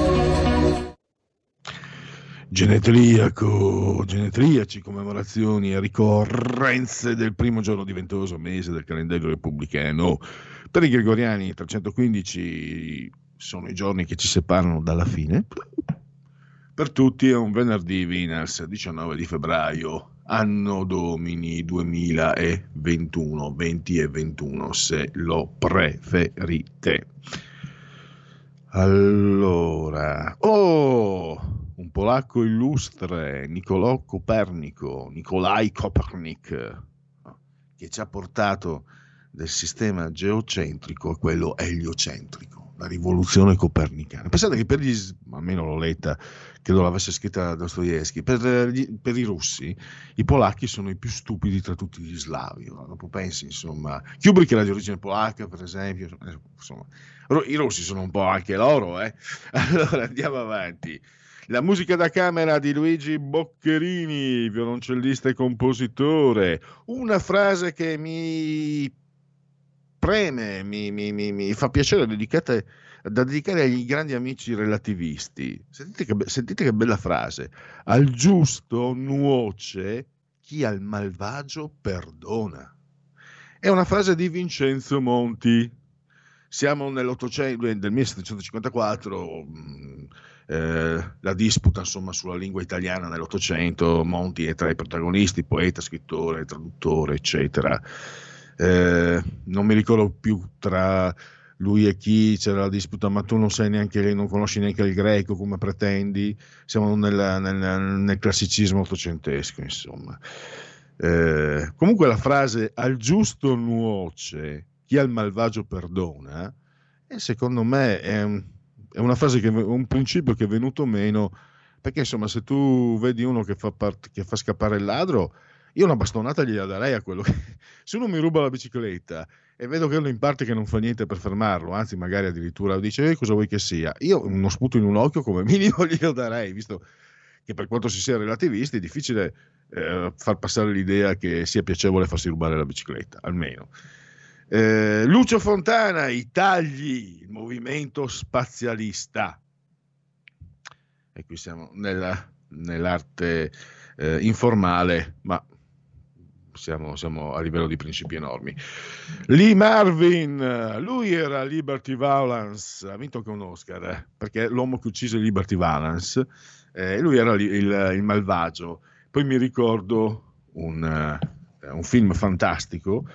[SPEAKER 1] Genetriaco, genetriaci, commemorazioni e ricorrenze del primo giorno diventoso mese del calendario repubblicano. Per i gregoriani 315 sono i giorni che ci separano dalla fine. Per tutti è un venerdì Vinas 19 di febbraio, anno domini 2021, 20 e 21 se lo preferite. Allora, oh, un polacco illustre, Niccolò Copernico, Nikolai Kopernik, che ci ha portato del sistema geocentrico a quello eliocentrico, la rivoluzione copernicana. Pensate che per gli, almeno l'ho letta, credo l'avesse scritta Dostoevsky, per, per i russi i polacchi sono i più stupidi tra tutti gli slavi. No? Dopo pensi, insomma, Kubrick era di origine polacca, per esempio, insomma, i russi sono un po' anche loro, eh? Allora andiamo avanti. La musica da camera di Luigi Boccherini, violoncellista e compositore. Una frase che mi preme, mi, mi, mi, mi fa piacere dedicate, da dedicare agli grandi amici relativisti. Sentite che, sentite che bella frase. Al giusto nuoce chi al malvagio perdona. È una frase di Vincenzo Monti. Siamo del 1754, eh, la disputa insomma, sulla lingua italiana nell'Ottocento, Monti è tra i protagonisti, poeta, scrittore, traduttore, eccetera. Eh, non mi ricordo più tra lui e chi c'era la disputa, ma tu non sai neanche, non conosci neanche il greco come pretendi, siamo nel, nel, nel classicismo ottocentesco, insomma. Eh, comunque la frase al giusto nuoce, chi al malvagio perdona, e secondo me è un, è una frase che un principio che è venuto meno perché insomma se tu vedi uno che fa, part- che fa scappare il ladro io una bastonata gliela darei a quello che se uno mi ruba la bicicletta e vedo che uno in parte che non fa niente per fermarlo anzi magari addirittura dice eh, cosa vuoi che sia? Io uno sputo in un occhio come minimo glielo darei visto che per quanto si sia relativisti è difficile eh, far passare l'idea che sia piacevole farsi rubare la bicicletta almeno eh, Lucio Fontana, i tagli, il movimento spazialista. E qui siamo nella, nell'arte eh, informale, ma siamo, siamo, a livello di principi enormi. Lee Marvin, lui era Liberty Valance, ha vinto anche un Oscar, eh, perché l'uomo che uccise Liberty Valance, eh, lui era il, il, malvagio. Poi mi ricordo un, uh, un film fantastico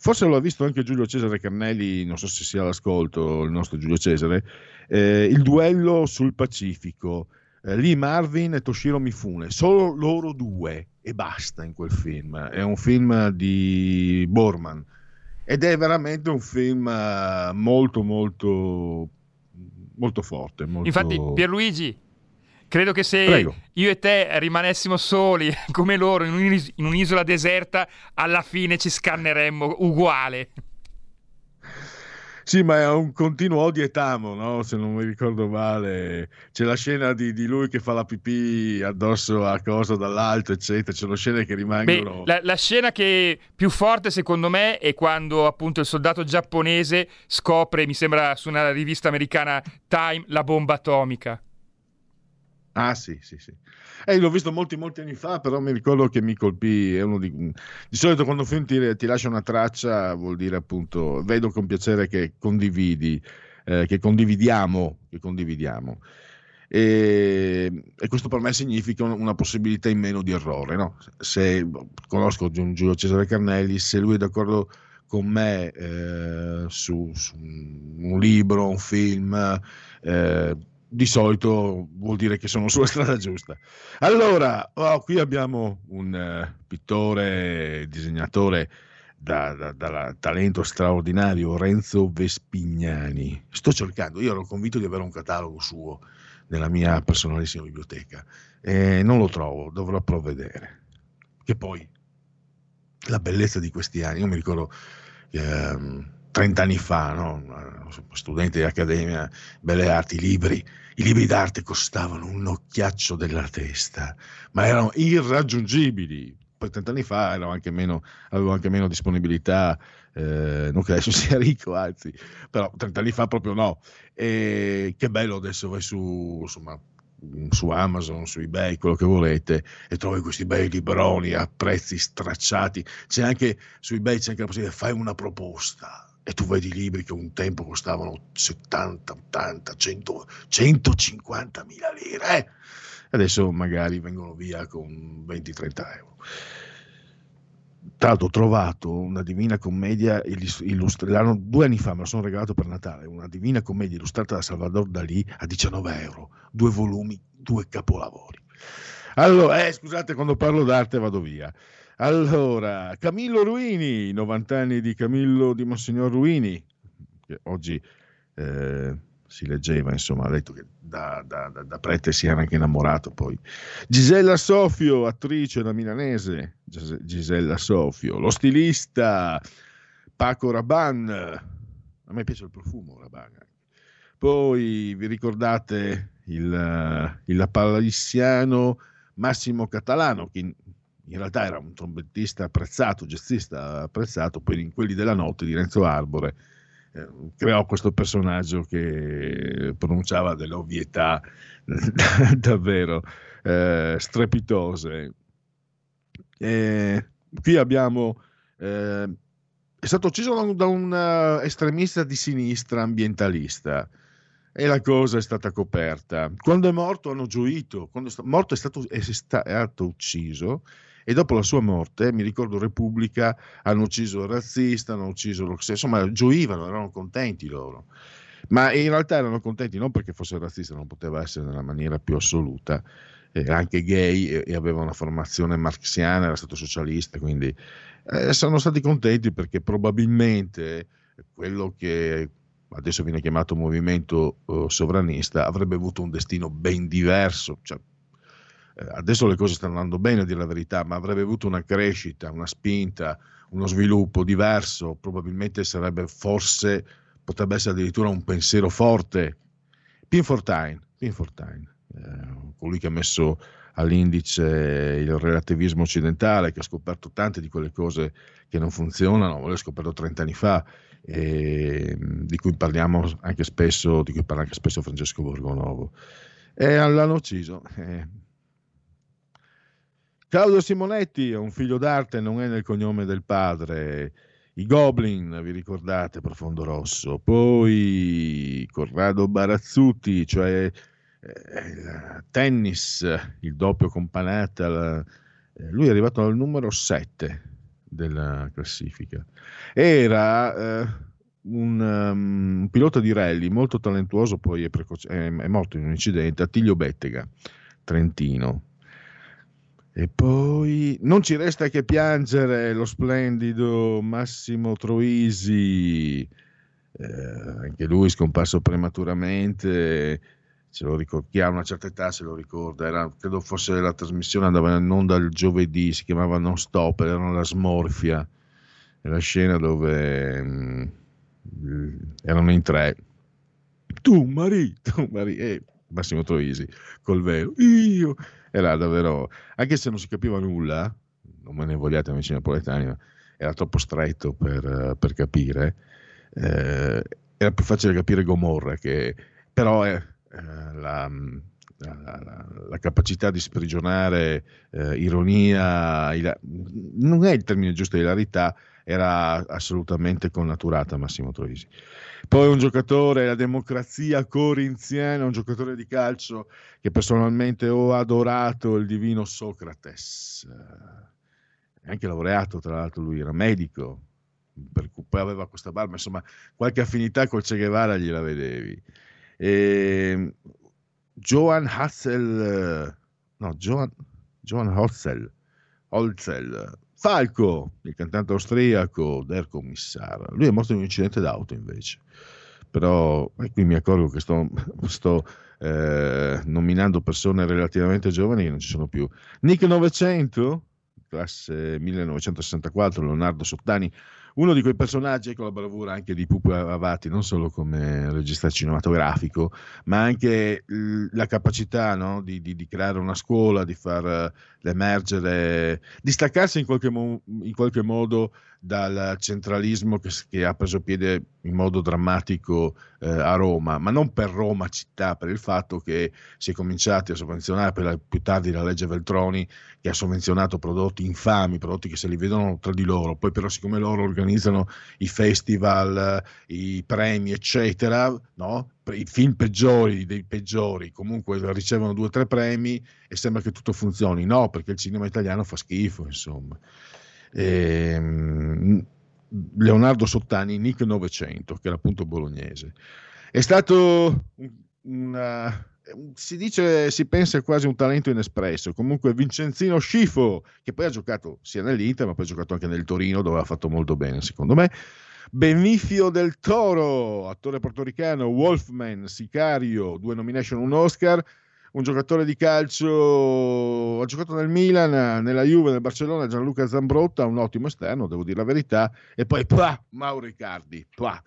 [SPEAKER 1] Forse l'ha visto anche Giulio Cesare Carnelli, non so se sia all'ascolto il nostro Giulio Cesare, eh, il duello sul Pacifico. Eh, lì Marvin e Toshiro Mifune, solo loro due e basta in quel film. È un film di Borman ed è veramente un film eh, molto molto molto forte. Molto...
[SPEAKER 13] Infatti Pierluigi, Credo che se
[SPEAKER 1] Prego.
[SPEAKER 13] io e te rimanessimo soli come loro in, un'is- in un'isola deserta, alla fine ci scanneremmo uguale.
[SPEAKER 1] Sì, ma è un continuo odio et amo, no? se non mi ricordo male. C'è la scena di, di, lui che fa la pipì addosso a cosa dall'alto, eccetera. C'è le scene che rimangono.
[SPEAKER 13] Beh, la, la, scena che più forte, secondo me, è quando appunto il soldato giapponese scopre, mi sembra su una rivista americana Time, la bomba atomica.
[SPEAKER 1] Ah sì, sì, sì. Eh, l'ho visto molti, molti anni fa, però mi ricordo che mi colpì. Di... di solito quando un film ti, ti, lascia una traccia vuol dire appunto, vedo con piacere che condividi, eh, che condividiamo, che condividiamo. E, e, questo per me significa una possibilità in meno di errore. No? Se conosco Giulio Cesare Carnelli, se lui è d'accordo con me eh, su, su, un libro, un film, eh, di solito vuol dire che sono sulla strada giusta. Allora, oh, qui abbiamo un uh, pittore, disegnatore da, da, da, talento straordinario, Renzo Vespignani. Sto cercando, io ero convinto di avere un catalogo suo nella mia personalissima biblioteca e non lo trovo, dovrò provvedere. Che poi la bellezza di questi anni, io mi ricordo che... Um, 30 anni fa, no? studente di accademia, belle arti, libri, i libri d'arte costavano un occhiaccio della testa, ma erano irraggiungibili. Poi 30 anni fa anche meno, avevo anche meno disponibilità, eh, non che adesso sia ricco, anzi, però 30 anni fa proprio no. E che bello adesso vai su, insomma, su Amazon, su eBay, quello che volete, e trovi questi bei libroni a prezzi stracciati. C'è anche su eBay c'è anche la possibilità, fai una proposta e tu vedi libri che un tempo costavano 70, 80, 100, 150 mila lire, eh? adesso magari vengono via con 20-30 euro. tra l'altro ho trovato una Divina Commedia illustrata, due anni fa me la sono regalato per Natale, una Divina Commedia illustrata da Salvador Dalì a 19 euro, due volumi, due capolavori. Allora, eh, scusate, quando parlo d'arte vado via. Allora, Camillo Ruini, 90 anni di Camillo di Monsignor Ruini, che oggi eh, si leggeva, insomma, ha detto che da, da, da, prete si era anche innamorato poi. Gisella Sofio, attrice da milanese, Gisella Sofio, lo stilista Paco Rabanne, a me piace il profumo Rabanne. Poi vi ricordate il, il palassiano Massimo Catalano, che in, realtà era un trombettista apprezzato, jazzista apprezzato, poi in quelli della notte di Renzo Arbore eh, creò questo personaggio che pronunciava delle ovvietà davvero eh, strepitose. E qui abbiamo eh, è stato ucciso da un uh, estremista di sinistra ambientalista e la cosa è stata coperta. Quando è morto hanno gioito, quando è morto è stato, è stato ucciso e dopo la sua morte, mi ricordo Repubblica, hanno ucciso il razzista, hanno ucciso lo insomma gioivano, erano contenti loro. Ma in realtà erano contenti non perché fosse razzista, non poteva essere nella maniera più assoluta, era anche gay e, aveva una formazione marxiana, era stato socialista, quindi eh, sono stati contenti perché probabilmente quello che adesso viene chiamato movimento uh, sovranista avrebbe avuto un destino ben diverso, cioè, eh, adesso le cose stanno andando bene a dire la verità, ma avrebbe avuto una crescita, una spinta, uno sviluppo diverso, probabilmente sarebbe forse, potrebbe essere addirittura un pensiero forte. Pin Fortine, Pin Fortine eh, colui che ha messo all'indice il relativismo occidentale, che ha scoperto tante di quelle cose che non funzionano, l'ho scoperto 30 anni fa, e, di cui parliamo anche spesso, di cui parla anche spesso Francesco Borgonovo. E l'hanno ucciso. Eh, Claudio Simonetti è un figlio d'arte, non è nel cognome del padre. I Goblin, vi ricordate, Profondo Rosso. Poi Corrado Barazzuti, cioè eh, tennis, il doppio con Panetta. Eh, lui è arrivato al numero 7 della classifica. Era eh, un, um, un, pilota di rally molto talentuoso, poi è, precoce- è, è morto in un incidente, Attilio Bettega, Trentino e poi non ci resta che piangere lo splendido Massimo Troisi, eh, anche lui scomparso prematuramente, ce lo ricorda, chi ha una certa età se lo ricorda, era, credo fosse la trasmissione andava in onda il giovedì, si chiamava Non Stop, era la smorfia, la scena dove mh, mm, erano in tre, tu Marie, tu Marie, e Massimo Troisi col velo, io era davvero, anche se non si capiva nulla, non me ne vogliate amici napoletani, ma era troppo stretto per, per capire, eh, era più facile capire Gomorra, che però eh, la, la, la, la, capacità di sprigionare eh, ironia, ila- non è il termine giusto, ilarità, era assolutamente connaturata Massimo Troisi. Poi un giocatore, la democrazia corinziana, un giocatore di calcio che personalmente ho adorato, il divino Socrates. È anche laureato, tra l'altro lui era medico, per cui poi aveva questa barba, insomma qualche affinità col Che Guevara gliela vedevi. E Johann Hassel, no, Johann, Johann Holzel, Holzel Falco, il cantante austriaco Der Kommissar, lui è morto in un incidente d'auto invece, però qui mi accorgo che sto, sto eh, nominando persone relativamente giovani che non ci sono più. Nick 900, classe 1964, Leonardo Sottani, uno di quei personaggi con la bravura anche di Pupo Avati, non solo come regista cinematografico, ma anche la capacità no, di, di, di, creare una scuola, di far emergere, di staccarsi in qualche, mo- in qualche modo dal centralismo che, che, ha preso piede in modo drammatico eh, a Roma, ma non per Roma città, per il fatto che si è cominciati a sovvenzionare per la, più tardi la legge Veltroni che ha sovvenzionato prodotti infami, prodotti che se li vedono tra di loro, poi però siccome loro organizzano i festival, i premi, eccetera, no? i film peggiori dei peggiori comunque ricevono due o tre premi e sembra che tutto funzioni, no, perché il cinema italiano fa schifo, insomma. Ehm, Leonardo Sottani, Nick 900, che era appunto bolognese. È stato una, si dice, si pensa quasi un talento inespresso. Comunque Vincenzino Scifo, che poi ha giocato sia nell'Inter, ma poi ha giocato anche nel Torino, dove ha fatto molto bene, secondo me. Benifio del Toro, attore portoricano, Wolfman, Sicario, due nomination, un Oscar, un giocatore di calcio, ha giocato nel Milan, nella Juve, nel Barcellona, Gianluca Zambrotta, un ottimo esterno, devo dire la verità, e poi pah, Mauro Riccardi. Pah.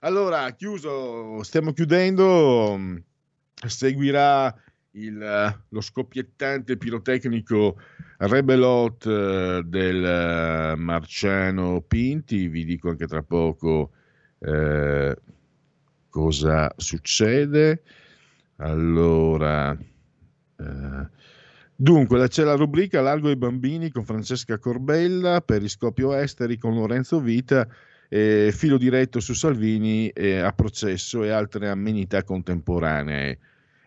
[SPEAKER 1] Allora, chiuso, stiamo chiudendo, seguirà il, lo scoppiettante pirotecnico Rebelot eh, del eh, Marciano Pinti, vi dico anche tra poco eh, cosa succede. Allora, eh, dunque, c'è la rubrica Largo ai bambini con Francesca Corbella, Periscopio Esteri con Lorenzo Vita, eh, filo diretto su Salvini eh, a processo e altre amenità contemporanee.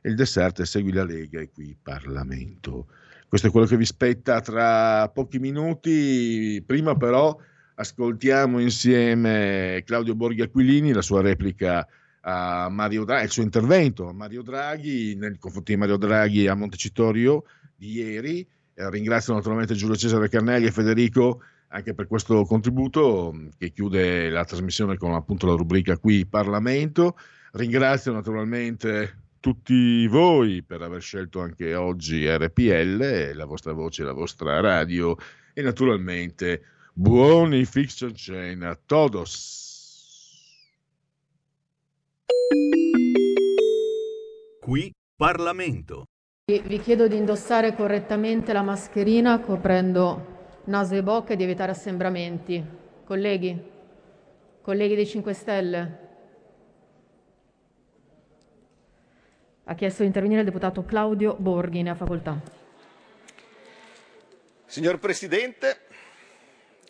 [SPEAKER 1] Il dessert Segui la Lega e qui Parlamento. Questo è quello che vi spetta tra pochi minuti. Prima però ascoltiamo insieme Claudio Borghi Aquilini, la sua replica a Mario Draghi, il suo intervento a Mario Draghi, nel confronto di Mario Draghi a Montecitorio di ieri. Eh, ringrazio naturalmente Giulio Cesare Carnelli e Federico anche per questo contributo che chiude la trasmissione con appunto la rubrica qui Parlamento. Ringrazio naturalmente tutti voi per aver scelto anche oggi RPL, la vostra voce, la vostra radio e naturalmente buoni fiction chain a todos.
[SPEAKER 8] Qui Parlamento.
[SPEAKER 14] Vi chiedo di indossare correttamente la mascherina coprendo naso e bocca e di evitare assembramenti. Colleghi, colleghi dei 5 Stelle, Ha chiesto di intervenire il deputato Claudio Borghi, ne ha facoltà.
[SPEAKER 15] Signor Presidente,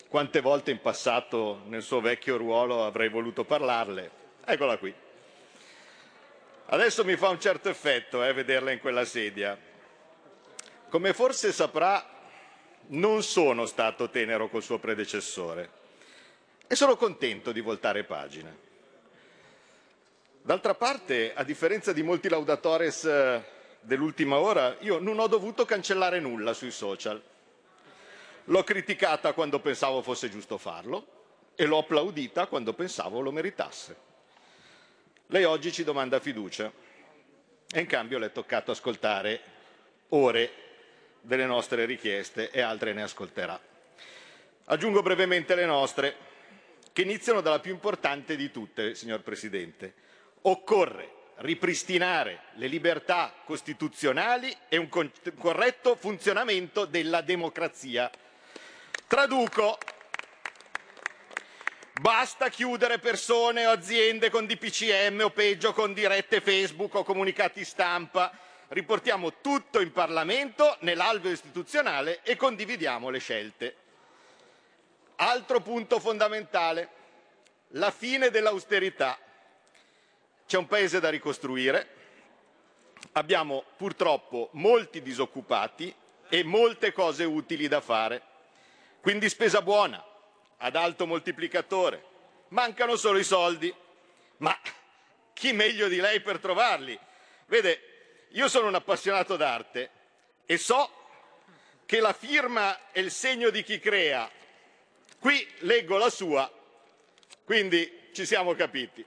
[SPEAKER 15] quante volte in passato nel suo vecchio ruolo avrei voluto parlarle? Eccola qui. Adesso mi fa un certo effetto eh, vederla in quella sedia. Come forse saprà, non sono stato tenero col suo predecessore e sono contento di voltare pagina. D'altra parte, a differenza di molti laudatores eh, dell'ultima ora, io non ho dovuto cancellare nulla sui social. L'ho criticata quando pensavo fosse giusto farlo e l'ho applaudita quando pensavo lo meritasse. Lei oggi ci domanda fiducia e in cambio le è toccato ascoltare ore delle nostre richieste e altre ne ascolterà. Aggiungo brevemente le nostre, che iniziano dalla più importante di tutte, signor Presidente, Occorre ripristinare le libertà costituzionali e un corretto funzionamento della democrazia. Traduco. Basta chiudere persone o aziende con DPCM o peggio con dirette Facebook o comunicati stampa. Riportiamo tutto in Parlamento, nell'alveo istituzionale e condividiamo le scelte. Altro punto fondamentale, la fine dell'austerità. C'è un paese da ricostruire, abbiamo purtroppo molti disoccupati e molte cose utili da fare. Quindi spesa buona, ad alto moltiplicatore. Mancano solo i soldi. Ma chi meglio di lei per trovarli? Vede, io sono un appassionato d'arte e so che la firma è il segno di chi crea. Qui leggo la sua, quindi ci siamo capiti.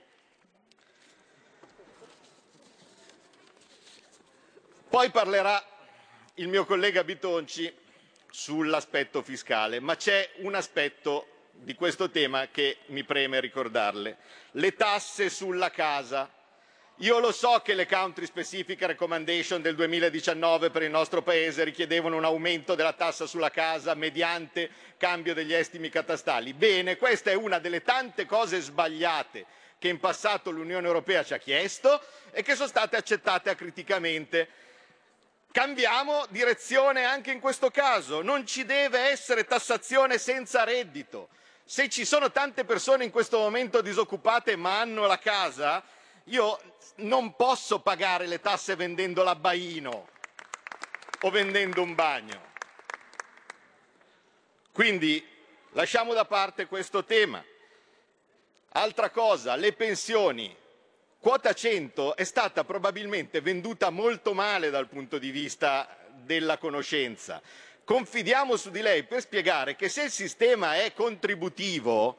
[SPEAKER 15] Poi parlerà il mio collega Bitonci sull'aspetto fiscale, ma c'è un aspetto di questo tema che mi preme ricordarle. Le tasse sulla casa. Io lo so che le country specific recommendation del 2019 per il nostro Paese richiedevano un aumento della tassa sulla casa mediante cambio degli estimi catastali. Bene, questa è una delle tante cose sbagliate che in passato l'Unione Europea ci ha chiesto e che sono state accettate acriticamente Cambiamo direzione anche in questo caso, non ci deve essere tassazione senza reddito. Se ci sono tante persone in questo momento disoccupate ma hanno la casa, io non posso pagare le tasse vendendo l'abbaino o vendendo un bagno. Quindi lasciamo da parte questo tema. Altra cosa, le pensioni. Quota 100 è stata probabilmente venduta molto male dal punto di vista della conoscenza. Confidiamo su di lei per spiegare che se il sistema è contributivo,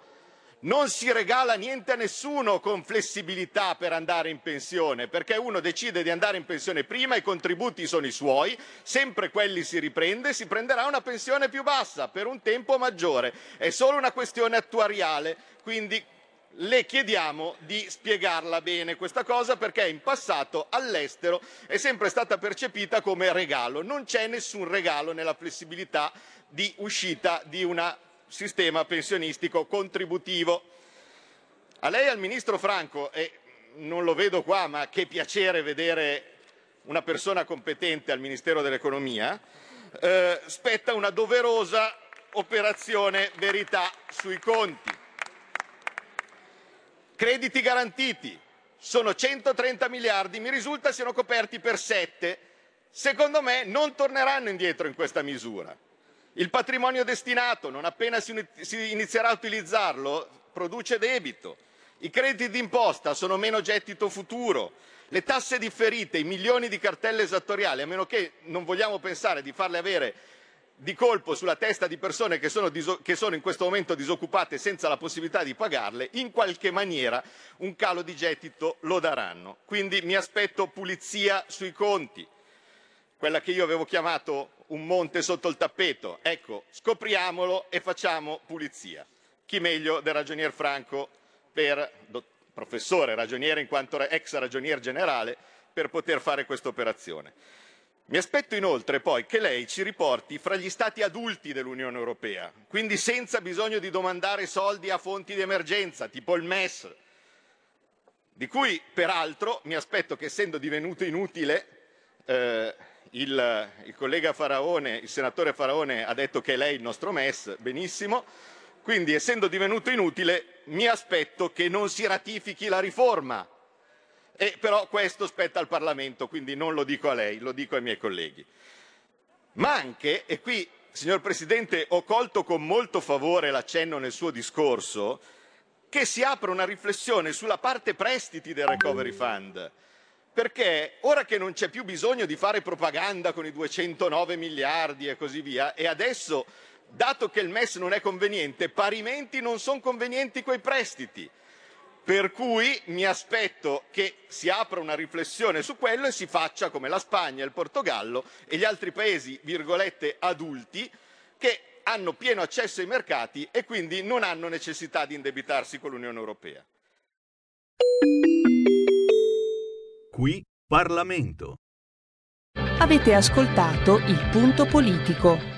[SPEAKER 15] non si regala niente a nessuno con flessibilità per andare in pensione, perché uno decide di andare in pensione prima, i contributi sono i suoi, sempre quelli si riprende, si prenderà una pensione più bassa per un tempo maggiore. È solo una questione attuariale, quindi le chiediamo di spiegarla bene questa cosa perché in passato all'estero è sempre stata percepita come regalo. Non c'è nessun regalo nella flessibilità di uscita di un sistema pensionistico contributivo. A lei al ministro Franco, e non lo vedo qua, ma che piacere vedere una persona competente al Ministero dell'Economia, eh, spetta una doverosa operazione verità sui conti. Crediti garantiti sono 130 miliardi, mi risulta siano coperti per 7. Secondo me non torneranno indietro in questa misura. Il patrimonio destinato, non appena si inizierà a utilizzarlo, produce debito. I crediti d'imposta sono meno gettito futuro. Le tasse differite, i milioni di cartelle esattoriali, a meno che non vogliamo pensare di farle avere di colpo sulla testa di persone che sono, che sono, in questo momento disoccupate senza la possibilità di pagarle, in qualche maniera un calo di gettito lo daranno. Quindi mi aspetto pulizia sui conti, quella che io avevo chiamato un monte sotto il tappeto. Ecco, scopriamolo e facciamo pulizia. Chi meglio del ragionier Franco per professore ragioniere in quanto ex ragionier generale per poter fare questa operazione. Mi aspetto inoltre poi che lei ci riporti fra gli Stati adulti dell'Unione Europea, quindi senza bisogno di domandare soldi a fonti di emergenza, tipo il MES, di cui peraltro mi aspetto che essendo divenuto inutile, eh, il, il, collega Faraone, il senatore Faraone ha detto che è lei il nostro MES, benissimo, quindi essendo divenuto inutile mi aspetto che non si ratifichi la riforma e però questo spetta al Parlamento, quindi non lo dico a lei, lo dico ai miei colleghi. Ma anche, e qui signor Presidente ho colto con molto favore l'accenno nel suo discorso, che si apre una riflessione sulla parte prestiti del Recovery Fund. Perché ora che non c'è più bisogno di fare propaganda con i 209 miliardi e così via, e adesso, dato che il MES non è conveniente, parimenti non sono convenienti quei prestiti. Per cui mi aspetto che si apra una riflessione su quello e si faccia come la Spagna, il Portogallo e gli altri paesi, virgolette, adulti, che hanno pieno accesso ai mercati e quindi non hanno necessità di indebitarsi con l'Unione Europea.
[SPEAKER 8] Qui Parlamento.
[SPEAKER 16] Avete ascoltato il punto politico.